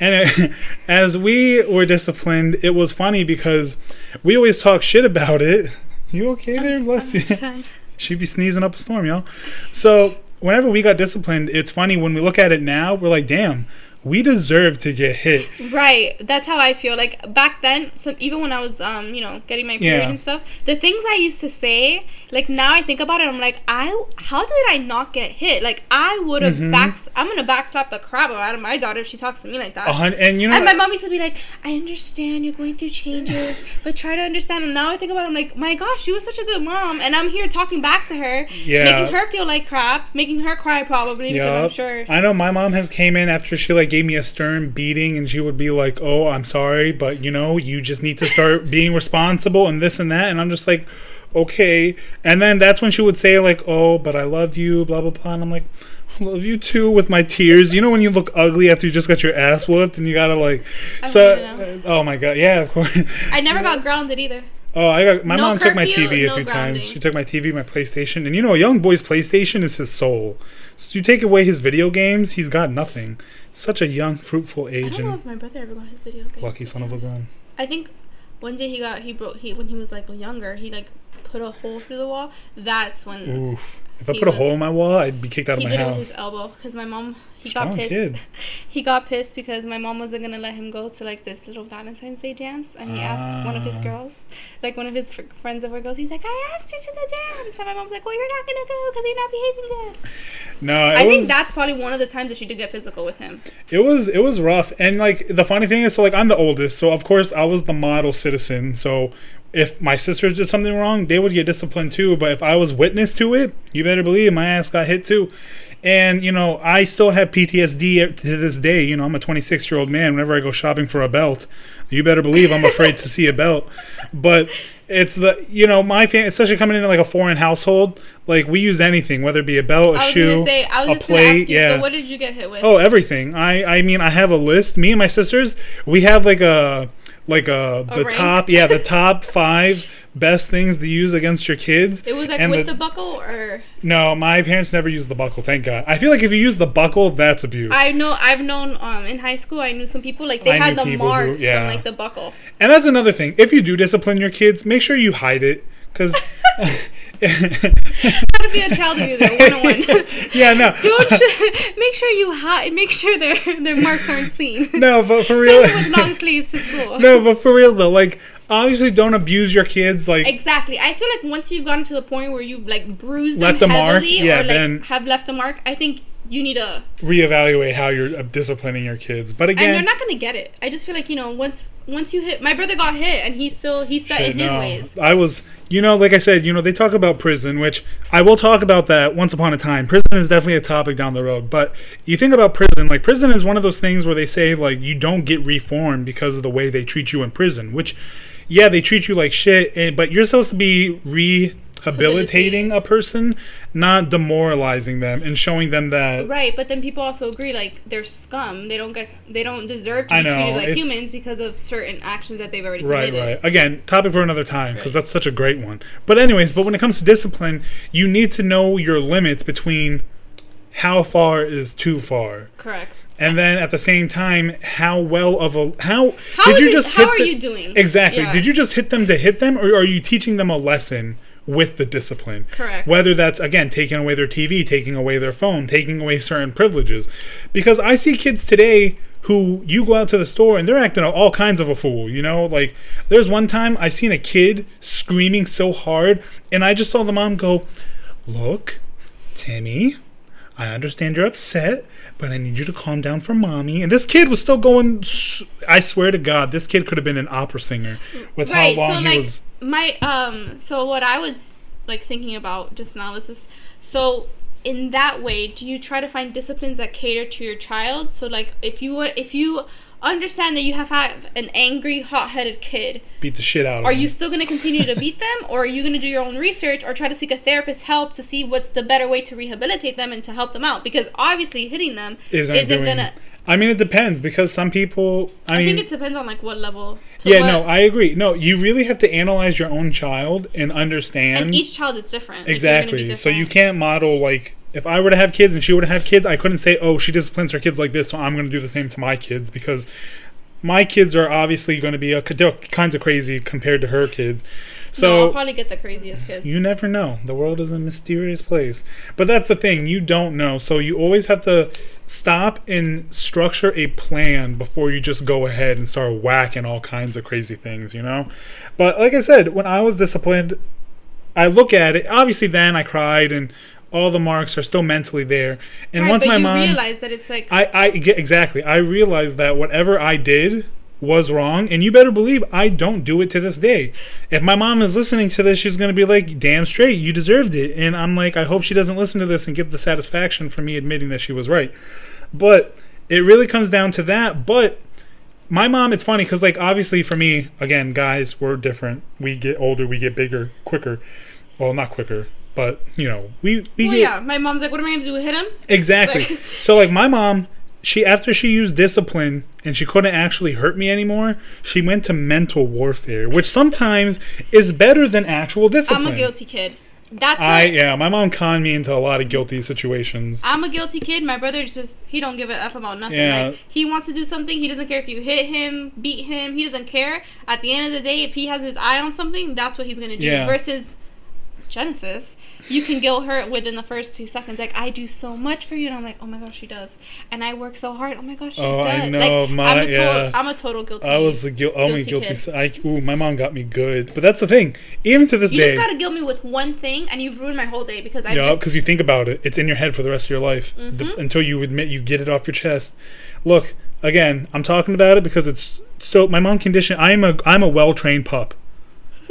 Speaker 1: And it, as we were disciplined, it was funny because we always talk shit about it. You okay there? Bless you. She'd be sneezing up a storm, y'all. So whenever we got disciplined, it's funny when we look at it now, we're like, damn, we deserve to get hit.
Speaker 2: Right. That's how I feel. Like back then, so even when I was um, you know, getting my period
Speaker 1: Yeah.
Speaker 2: and stuff, the things I used to say, like now I think about it, I'm like, I how did I not get hit? Like I would have
Speaker 1: Mhm.
Speaker 2: back I'm gonna backslap the crap out of my daughter if she talks to me like that.
Speaker 1: Hun- and you know,
Speaker 2: And my mom used to be like, I understand you're going through changes, but try to understand. And now I think about it, I'm like, my gosh, she was such a good mom. And I'm here talking back to her,
Speaker 1: Yeah.
Speaker 2: making her feel like crap, making her cry probably, because I'm sure.
Speaker 1: I know my mom has came in after she like gave me a stern beating and she would be like, "Oh, I'm sorry, but you know, you just need to start being responsible and this and that." And I'm just like, "Okay." And then that's when she would say like, "Oh, but I love you, blah blah blah." And I'm like, "I love you too with my tears." You know when you look ugly after you just got your ass whooped and you got to like
Speaker 2: I
Speaker 1: so oh my god. Yeah, of course.
Speaker 2: I never got grounded either.
Speaker 1: Oh, I got my
Speaker 2: No
Speaker 1: mom took my TV a
Speaker 2: no
Speaker 1: few
Speaker 2: grounding.
Speaker 1: times. She took my TV, my PlayStation, and you know, a young boy's PlayStation is his soul. So you take away his video games, he's got nothing. Such a young, fruitful age.
Speaker 2: I don't know if my brother ever got his video game.
Speaker 1: lucky son of a gun.
Speaker 2: I think one day he got he broke he when he was like younger he like put a hole through the wall. That's when
Speaker 1: Oof! If I put a hole in my wall, I'd be kicked out of my house.
Speaker 2: he did it with his elbow because my mom he
Speaker 1: Strong
Speaker 2: got pissed.
Speaker 1: kid.
Speaker 2: He got pissed because my mom wasn't gonna let him go to like this little Valentine's Day dance, and he asked one of his
Speaker 1: Ah.
Speaker 2: girls, like one of his fr- friends that were girls. He's like, "I asked you to the dance," and my mom's like, "Well, you're not gonna go because you're not behaving good."
Speaker 1: No,
Speaker 2: I
Speaker 1: was,
Speaker 2: think that's probably one of the times that she did get physical with him.
Speaker 1: it was it was rough. And like the funny thing is, so like I'm the oldest, so of course I was the model citizen. So if my sisters did something wrong, they would get disciplined too. But if I was witness to it, you better believe my ass got hit too. And you know, I still have PTSD to this day. You know, I'm a 26 year old man. Whenever I go shopping for a belt, you better believe I'm afraid to see a belt. But it's the you know my family, especially coming into like a foreign household. Like we use anything, whether it be a belt, a shoe,
Speaker 2: say,
Speaker 1: a plate.
Speaker 2: you.
Speaker 1: yeah.
Speaker 2: So, what did you get hit with?
Speaker 1: Oh, everything. I I mean, I have a list. Me and my sisters, we have like a like a, the
Speaker 2: rank?
Speaker 1: top, yeah, the top five best things to use against your kids.
Speaker 2: it was like
Speaker 1: and
Speaker 2: with the, buckle, or
Speaker 1: no, my parents never used the buckle. Thank God. I feel like if you use the buckle, that's abuse.
Speaker 2: I know I've known um in high school I knew some people like they
Speaker 1: I
Speaker 2: had the
Speaker 1: people who-
Speaker 2: marks
Speaker 1: yeah.
Speaker 2: from like the buckle.
Speaker 1: and that's another thing. If you do discipline your kids, make sure you hide it, because.
Speaker 2: How to be a child abuser 101.
Speaker 1: yeah, no,
Speaker 2: Don't sh- make sure you hide. Make sure their their marks aren't seen.
Speaker 1: no, but for real,
Speaker 2: Same with long sleeves to school.
Speaker 1: no, but for real though, like obviously don't abuse your kids. Like
Speaker 2: Exactly. I feel like once you've gotten to the point where you've like bruised
Speaker 1: Left
Speaker 2: them
Speaker 1: a mark,
Speaker 2: heavily
Speaker 1: yeah,
Speaker 2: or like
Speaker 1: then-
Speaker 2: have left a mark, I think you need to
Speaker 1: reevaluate how you're uh, disciplining your kids. But
Speaker 2: And they're not gonna get it. I just feel like you know once once you hit. My brother got hit and he's still he's set
Speaker 1: Shit,
Speaker 2: in his
Speaker 1: no.
Speaker 2: ways.
Speaker 1: I was, you know, like I said, you know, they talk about prison, which I will talk about that once upon a time. Prison is definitely a topic down the road. But you think about prison, like prison is one of those things where they say like you don't get reformed because of the way they treat you in prison. Which, yeah, they treat you like shit, and, but you're supposed to be rehabilitating a person, not demoralizing them and showing them that.
Speaker 2: Right, but then people also agree like they're scum. They don't get they don't deserve to be
Speaker 1: know,
Speaker 2: treated like humans because of certain actions that they've already
Speaker 1: Right, right. Again, topic for another time because that's such a great one. But anyways, but when it comes to discipline, you need to know your limits between how far is too far,
Speaker 2: Correct.
Speaker 1: and then at the same time, how well of a how,
Speaker 2: How
Speaker 1: did you
Speaker 2: it-
Speaker 1: just
Speaker 2: how
Speaker 1: hit
Speaker 2: are
Speaker 1: the-
Speaker 2: you doing?
Speaker 1: exactly?
Speaker 2: Yeah.
Speaker 1: Did you just hit them to hit them, or are you teaching them a lesson? With the discipline,
Speaker 2: Correct.
Speaker 1: Whether that's again taking away their TV, taking away their phone, taking away certain privileges, because I see kids today who you go out to the store and they're acting all kinds of a fool. You know, like there's one time I seen a kid screaming so hard, and I just saw the mom go, "Look, Timmy, I understand you're upset, but I need you to calm down for mommy." And this kid was still going. I swear to God, this kid could have been an opera singer with
Speaker 2: right.
Speaker 1: how long
Speaker 2: so
Speaker 1: he
Speaker 2: like
Speaker 1: was.
Speaker 2: my um. So what I was like thinking about just now is this. So in that way, do you try to find disciplines that cater to your child? So like if you were if you understand that you have had an angry, hot-headed kid,
Speaker 1: Beat the shit out of
Speaker 2: are you still going to continue to beat them or are you going to do your own research or try to seek a therapist's help to see what's the better way to rehabilitate them and to help them out because obviously hitting them
Speaker 1: isn't,
Speaker 2: isn't,
Speaker 1: doing,
Speaker 2: to
Speaker 1: I mean, it depends because some people. I,
Speaker 2: I,
Speaker 1: mean,
Speaker 2: think it depends on like what level
Speaker 1: yeah,
Speaker 2: what-
Speaker 1: no, I agree. No, you really have to analyze your own child and understand
Speaker 2: and each child is different Like, you're gonna be
Speaker 1: exactly. So you can't model like if I were to have kids and she were to have kids, I couldn't say, "Oh, she disciplines her kids like this, so I'm going to do the same to my kids," because my kids are obviously going to be a, kinds of crazy compared to her kids.
Speaker 2: no,
Speaker 1: So
Speaker 2: I'll probably get the craziest kids.
Speaker 1: you never know. The world is a mysterious place. But that's the thing, you don't know. So you always have to stop and structure a plan before you just go ahead and start whacking all kinds of crazy things, you know? But like I said, when I was disciplined, I look at it. Obviously, then I cried and all the marks are still mentally there. And
Speaker 2: right,
Speaker 1: once
Speaker 2: but
Speaker 1: my
Speaker 2: you
Speaker 1: mom.
Speaker 2: realized that it's like
Speaker 1: I, I get exactly. I realized that whatever I did was wrong, and you better believe I don't do it to this day. If my mom is listening to this, she's gonna be like, "Damn straight, you deserved it." And I'm like, I hope she doesn't listen to this and get the satisfaction from me admitting that she was right. But it really comes down to that. But my mom, it's funny because like obviously for me, again, guys, we're different. We get older, we get bigger, quicker. Well, not quicker, but you know, we we
Speaker 2: well,
Speaker 1: get
Speaker 2: yeah. My mom's like, "What am I gonna do? Hit him?"
Speaker 1: Exactly.
Speaker 2: Like-
Speaker 1: so like my mom, she after she used discipline and she couldn't actually hurt me anymore, she went to mental warfare, which sometimes is better than actual discipline.
Speaker 2: I'm a guilty kid. That's
Speaker 1: I yeah, my mom conned me into a lot of guilty situations.
Speaker 2: I'm a guilty kid. My brother's just he don't give a f about nothing.
Speaker 1: Yeah.
Speaker 2: Like he wants to do something, he doesn't care if you hit him, beat him. He doesn't care. At the end of the day, if he has his eye on something, that's what he's gonna do.
Speaker 1: Yeah.
Speaker 2: Versus Genesis, you can guilt her within the first two seconds. Like I do so much for you, and I'm like, oh my gosh, she does. And I work so hard. Oh my gosh, she
Speaker 1: Oh,
Speaker 2: does.
Speaker 1: I know,
Speaker 2: like,
Speaker 1: my-
Speaker 2: I'm a total,
Speaker 1: yeah.
Speaker 2: I'm a total guilty.
Speaker 1: I was the guil- only
Speaker 2: Guilty
Speaker 1: guilty. I ooh, my mom got me good, but that's the thing. Even to this
Speaker 2: You
Speaker 1: day, You
Speaker 2: just gotta guilt me with one thing, and you've ruined my whole day because I
Speaker 1: Yeah, because you think about it, it's in your head for the rest of your life
Speaker 2: Mm-hmm.
Speaker 1: until you admit you get it off your chest. Look, again, I'm talking about it because it's still my mom conditioned. I'm a I'm a well trained pup.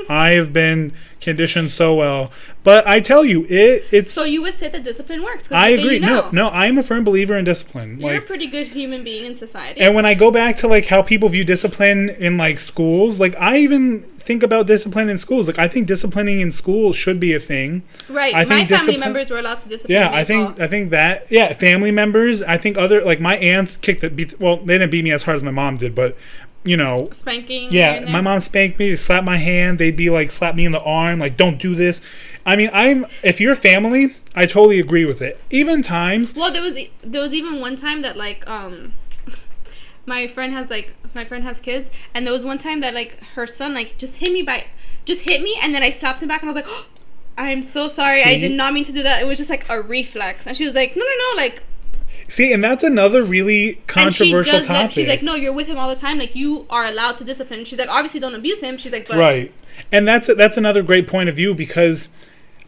Speaker 1: I have been conditioned so well, but I tell you, it it's.
Speaker 2: So you would say that discipline works.
Speaker 1: I agree.
Speaker 2: You now.
Speaker 1: No, no, I'm a firm believer in discipline.
Speaker 2: You're
Speaker 1: like,
Speaker 2: a pretty good human being in society.
Speaker 1: and when I go back to like how people view discipline in like schools, like I even think about discipline in schools. Like I think disciplining in school should be a thing.
Speaker 2: Right.
Speaker 1: I
Speaker 2: My
Speaker 1: think
Speaker 2: family
Speaker 1: discipline-
Speaker 2: members were allowed to discipline.
Speaker 1: Yeah, I think. I think that yeah, family members. I think other like my aunts kicked the beat. Well, they didn't beat me as hard as my mom did, but you know,
Speaker 2: spanking.
Speaker 1: yeah, my mom spanked me, slap my hand. They'd be like slap me in the arm, like don't do this. I mean, I'm if you're family, I totally agree with it. Even times,
Speaker 2: Well, there was there was even one time that like um, my friend has like my friend has kids, and there was one time that like her son like just hit me by, just hit me, and then I slapped him back, and I was like. I'm so sorry. I did not mean to do that. It was just like a reflex. And she was like, "No, no, no, like
Speaker 1: see, and that's another really controversial topic.
Speaker 2: that. She's like, "No, you're with him all the time. Like you are allowed to discipline." And she's like, "Obviously don't abuse him." She's like, "But
Speaker 1: right and that's that's another great point of view because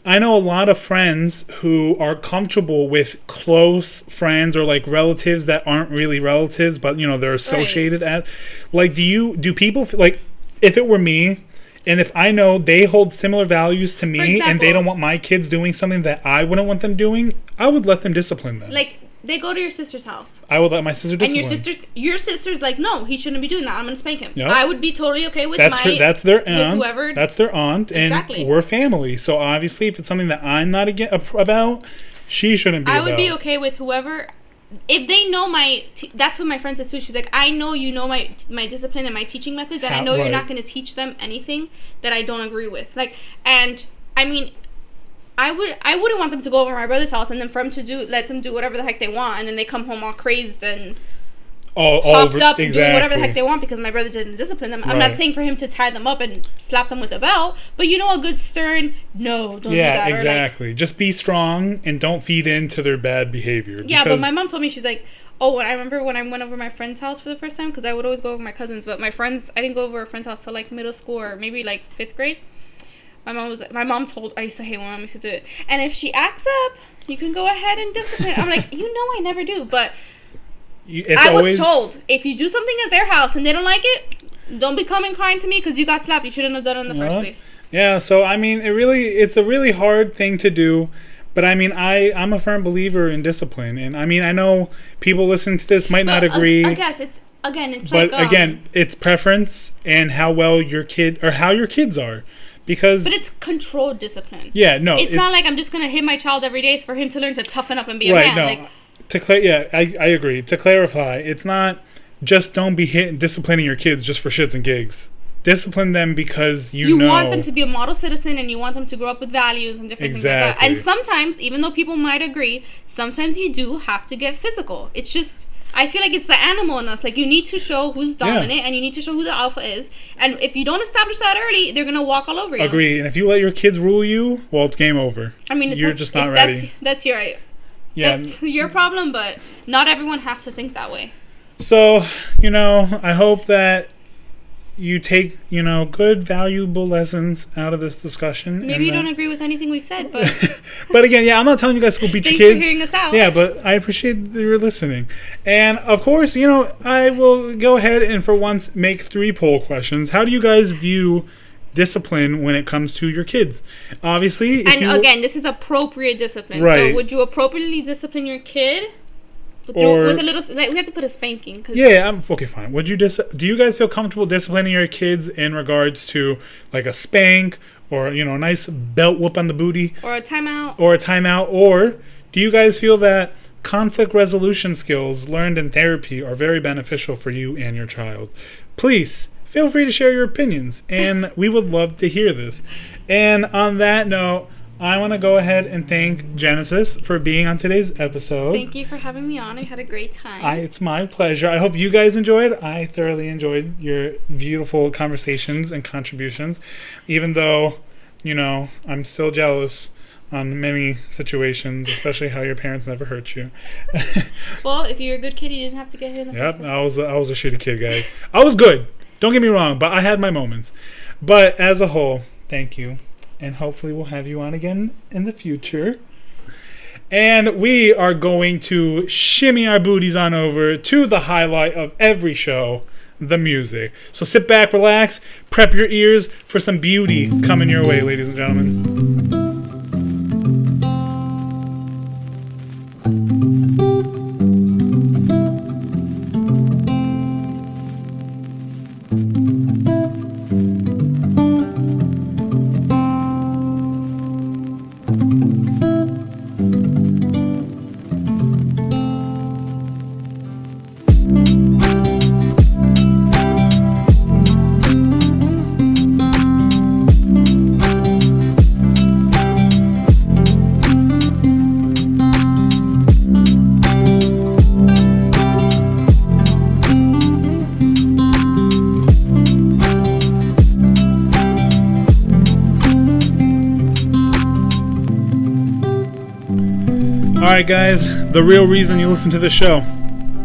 Speaker 1: i know a lot of friends who are comfortable with close friends or like relatives that aren't really relatives but you know they're associated at like do you do people like if it were me and if i know they hold similar values to me and they don't want my kids doing something that i wouldn't want them doing i would let them discipline them
Speaker 2: like they go to your sister's house."
Speaker 1: i would let my sister discipline.
Speaker 2: And your sister, your sister's like, no, he shouldn't be doing that. I'm gonna spank him.
Speaker 1: Yep.
Speaker 2: I would be totally okay with
Speaker 1: that's
Speaker 2: my.
Speaker 1: her, that's their aunt.
Speaker 2: whoever-
Speaker 1: That's their aunt, and
Speaker 2: Exactly.
Speaker 1: we're family. So obviously, if it's something that I'm not aga about, she shouldn't be.
Speaker 2: I would
Speaker 1: about.
Speaker 2: be okay with whoever. If they know my, t- that's what my friend says too. She's like, I know you know my my discipline and my teaching methods, and I know you're not going to teach them anything that I don't agree with. Like, and I mean, I would I wouldn't want them to go over to my brother's house and then for them to do let them do whatever the heck they want, and then they come home all crazed and
Speaker 1: all, all
Speaker 2: popped
Speaker 1: over-
Speaker 2: up and doing whatever the heck they want because my brother didn't discipline them. I'm not saying for him to tie them up and slap them with a belt, but you know a good stern no, don't do
Speaker 1: Yeah,
Speaker 2: that. Or like,
Speaker 1: exactly. Just be strong and don't feed into their bad behavior.
Speaker 2: yeah, but my mom told me she's like, oh, when I remember when I went over my friend's house for the first time because I would always go over my cousins, but my friends I didn't go over a friend's house till like middle school or maybe like fifth grade. My mom was my mom told I used to hate when my mom used to do it, and if she acts up, you can go ahead and discipline. I'm like, you know, I never do, but
Speaker 1: You-
Speaker 2: I
Speaker 1: always,
Speaker 2: was told if you do something at their house and they don't like it, don't be coming crying to me because you got slapped. You shouldn't have done it in the first place.
Speaker 1: Yeah, so I mean, it really it's a really hard thing to do, but I mean, I I'm a firm believer in discipline, and I mean, I know people listening to this might not
Speaker 2: uh,
Speaker 1: agree.
Speaker 2: I guess it's again, it's
Speaker 1: but
Speaker 2: like um,
Speaker 1: again, it's preference and how well your kid or how your kids are, because
Speaker 2: but it's controlled discipline.
Speaker 1: yeah, no,
Speaker 2: It's, not like I'm just gonna hit my child every day. It's for him to learn to toughen up and be a
Speaker 1: right.
Speaker 2: man.
Speaker 1: No,
Speaker 2: Like,
Speaker 1: to clear, yeah, I I agree. To clarify, it's not just don't be hit disciplining your kids just for shits and gigs. Discipline them because you,
Speaker 2: you
Speaker 1: know
Speaker 2: want them to be a model citizen and you want them to grow up with values and different things like that.
Speaker 1: Exactly.
Speaker 2: And sometimes, even though people might agree, sometimes you do have to get physical. It's just I feel like it's the animal in us. Like you need to show who's dominant and you need to show who the alpha is. And if you don't establish that early, they're gonna walk all over you.
Speaker 1: Agree. And if you let your kids rule you, well, it's game over.
Speaker 2: I mean, it's
Speaker 1: you're just not
Speaker 2: that's,
Speaker 1: ready.
Speaker 2: That's your
Speaker 1: Yeah.
Speaker 2: that's your problem, but not everyone has to think that way.
Speaker 1: So, you know, I hope that you take, you know, good, valuable lessons out of this discussion.
Speaker 2: Maybe you
Speaker 1: that-
Speaker 2: don't agree with anything we've said, but
Speaker 1: but again, yeah, I'm not telling you guys to go beat
Speaker 2: thanks
Speaker 1: your
Speaker 2: for
Speaker 1: kids.
Speaker 2: hearing us out.
Speaker 1: Yeah, but I appreciate that you're listening. And of course, you know, I will go ahead and for once make three poll questions. How do you guys view discipline when it comes to your kids? Obviously, if
Speaker 2: And
Speaker 1: you,
Speaker 2: again, this is appropriate discipline.
Speaker 1: Right.
Speaker 2: So, would you appropriately discipline your kid? With,
Speaker 1: Or-
Speaker 2: with a little, like we have to put a spanking. Cause
Speaker 1: Yeah, I'm okay. Fine. Would you dis- Do you guys feel comfortable disciplining your kids in regards to like a spank or you know a nice belt whoop on the booty
Speaker 2: Or a timeout.
Speaker 1: or a timeout? Or do you guys feel that conflict resolution skills learned in therapy are very beneficial for you and your child? Please feel free to share your opinions, and we would love to hear this. And on that note. I want to go ahead and thank Genesis for being on today's episode.
Speaker 2: Thank you for having me on. I had a great time.
Speaker 1: I, it's my pleasure. I hope you guys enjoyed. I thoroughly enjoyed your beautiful conversations and contributions, even though, you know, I'm still jealous on many situations, especially how your parents never hurt you.
Speaker 2: well, if you're a good kid, you didn't have to get hit in the
Speaker 1: yep. I was I was a shitty kid, guys. I was good. Don't get me wrong, but I had my moments. But as a whole, thank you, and hopefully we'll have you on again in the future. And we are going to shimmy our booties on over to the highlight of every show, the music. So sit back, relax, prep your ears for some beauty coming your way, ladies and gentlemen. All right, guys, the real reason you listen to the show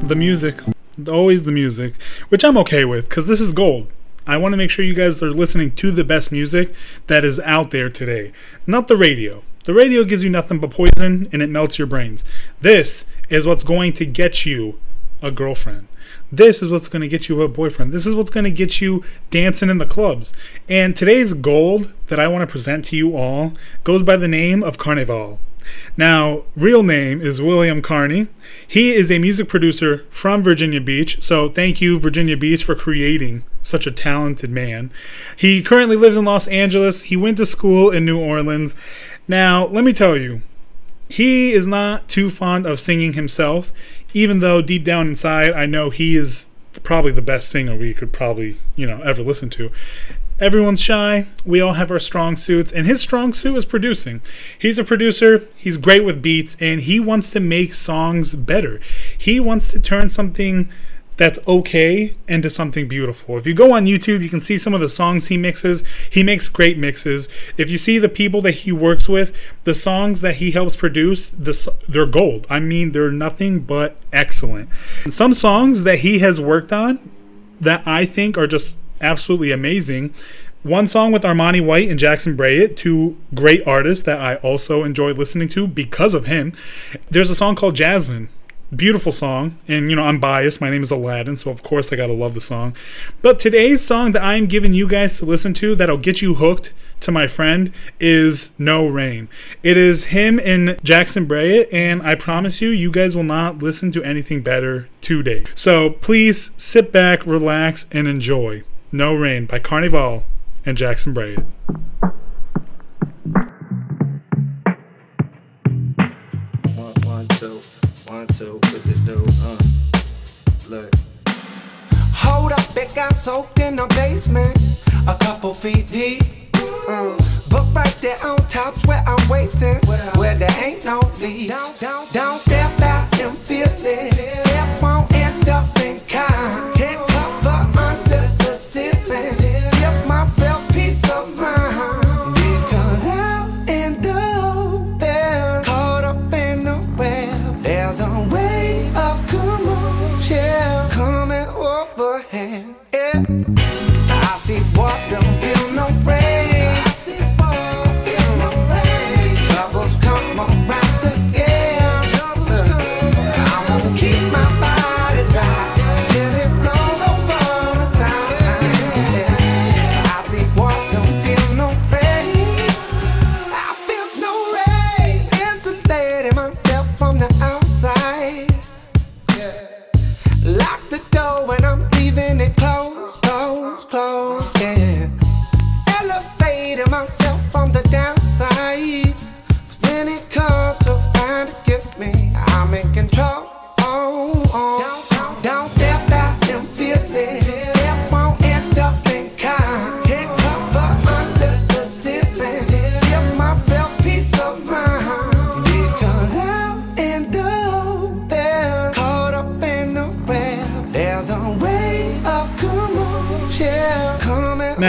Speaker 1: the music. Always the music, which I'm okay with because this is gold. I want to make sure you guys are listening to the best music that is out there today, not the radio. The radio gives you nothing but poison and it melts your brains. This is what's going to get you a girlfriend. This is what's going to get you a boyfriend. This is what's going to get you dancing in the clubs. And today's gold that I want to present to you all goes by the name of Carnival. Now, real name is William Carney. He is a music producer from Virginia Beach. So, thank you, Virginia Beach, for creating such a talented man. He currently lives in Los Angeles. He went to school in New Orleans. Now, let me tell you, he is not too fond of singing himself, even though deep down inside, I know he is probably the best singer we could probably, you know, ever listen to. Everyone's shy. We all have our strong suits, and his strong suit is producing. He's a producer, he's great with beats, and he wants to make songs better. He wants to turn something that's okay into something beautiful. If you go on YouTube, you can see some of the songs he mixes. He makes great mixes. If you see the people that he works with, the songs that he helps produce, the, they're gold. I mean, they're nothing but excellent. Some songs that he has worked on that I think are just absolutely amazing. One song with Armani White and Jackson Bryant, two great artists that I also enjoy listening to because of him. There's a song called Jasmine. Beautiful song, and you know, I'm biased. My name is Aladdin, so of course I gotta love the song. But today's song that I'm giving you guys to listen to that'll get you hooked to my friend is No Rain. It is him and Jackson Bryant, and I promise you, you guys will not listen to anything better today. So please sit back, relax, and enjoy No Rain by Carnival and Jackson Bryant.
Speaker 3: One, one, two, one, two, with the dude, uh. Look.
Speaker 4: Hold up, it got soaked in the basement, a couple feet deep. Uh, but right there on top's where I'm waiting, where there ain't no leaves. Don't step out and feel it.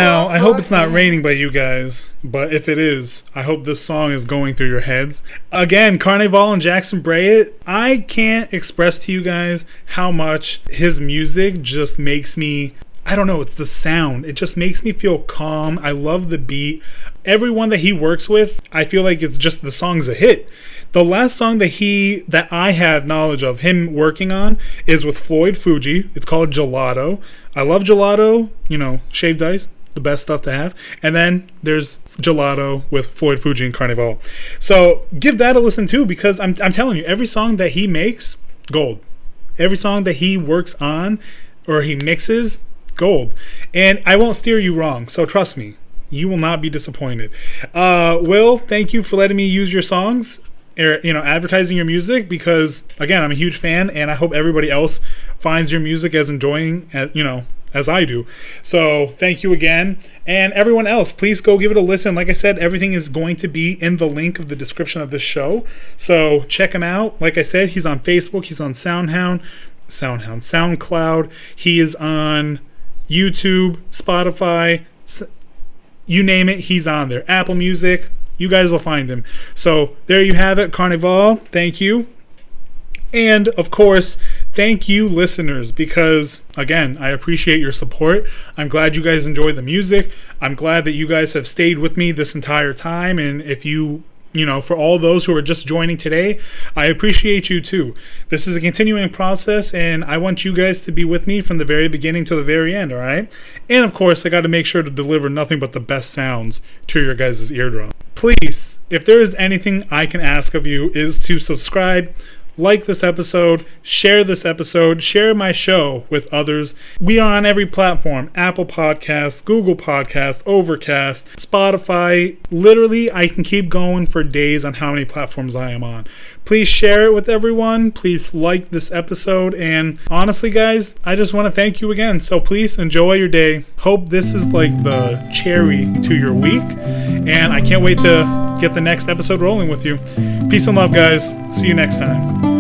Speaker 1: Now, I hope it's not raining by you guys, but if it is, I hope this song is going through your heads. Again, Carnival and Jackson Bray, I can't express to you guys how much his music just makes me. I don't know, it's the sound. It just makes me feel calm. I love the beat. Everyone that he works with, I feel like it's just the song's a hit. The last song that he that I have knowledge of him working on is with Floyd Fuji. It's called Gelato. I love Gelato, you know, shaved ice, the best stuff to have. And then there's Gelato with Floyd Fuji and Carnival. So give that a listen too, because I'm I'm telling you, every song that he makes, gold. Every song that he works on or he mixes, gold. And I won't steer you wrong, so trust me. You will not be disappointed. Uh, Will, thank you for letting me use your songs er, you know advertising your music because again i'm a huge fan and i hope everybody else finds your music as enjoying as you know as i do so thank you again and everyone else please go give it a listen like i said everything is going to be in the link of the description of this show so check him out like i said he's on facebook he's on soundhound soundhound soundcloud he is on youtube spotify you name it, he's on there. Apple Music, you guys will find him. So there you have it, Carnival. Thank you. And of course, thank you, listeners, because again, I appreciate your support. I'm glad you guys enjoy the music. I'm glad that you guys have stayed with me this entire time. And if you you know, for all those who are just joining today, I appreciate you too. This is a continuing process, and I want you guys to be with me from the very beginning to the very end, all right? And of course, I got to make sure to deliver nothing but the best sounds to your guys' eardrum. Please, if there is anything I can ask of you, is to subscribe like this episode, share this episode, share my show with others. We are on every platform Apple Podcasts, Google Podcast, Overcast, Spotify. Literally, I can keep going for days on how many platforms I am on. Please share it with everyone. Please like this episode. And honestly, guys, I just want to thank you again. So please enjoy your day. Hope this is like the cherry to your week. And I can't wait to get the next episode rolling with you. Peace and love, guys. See you next time.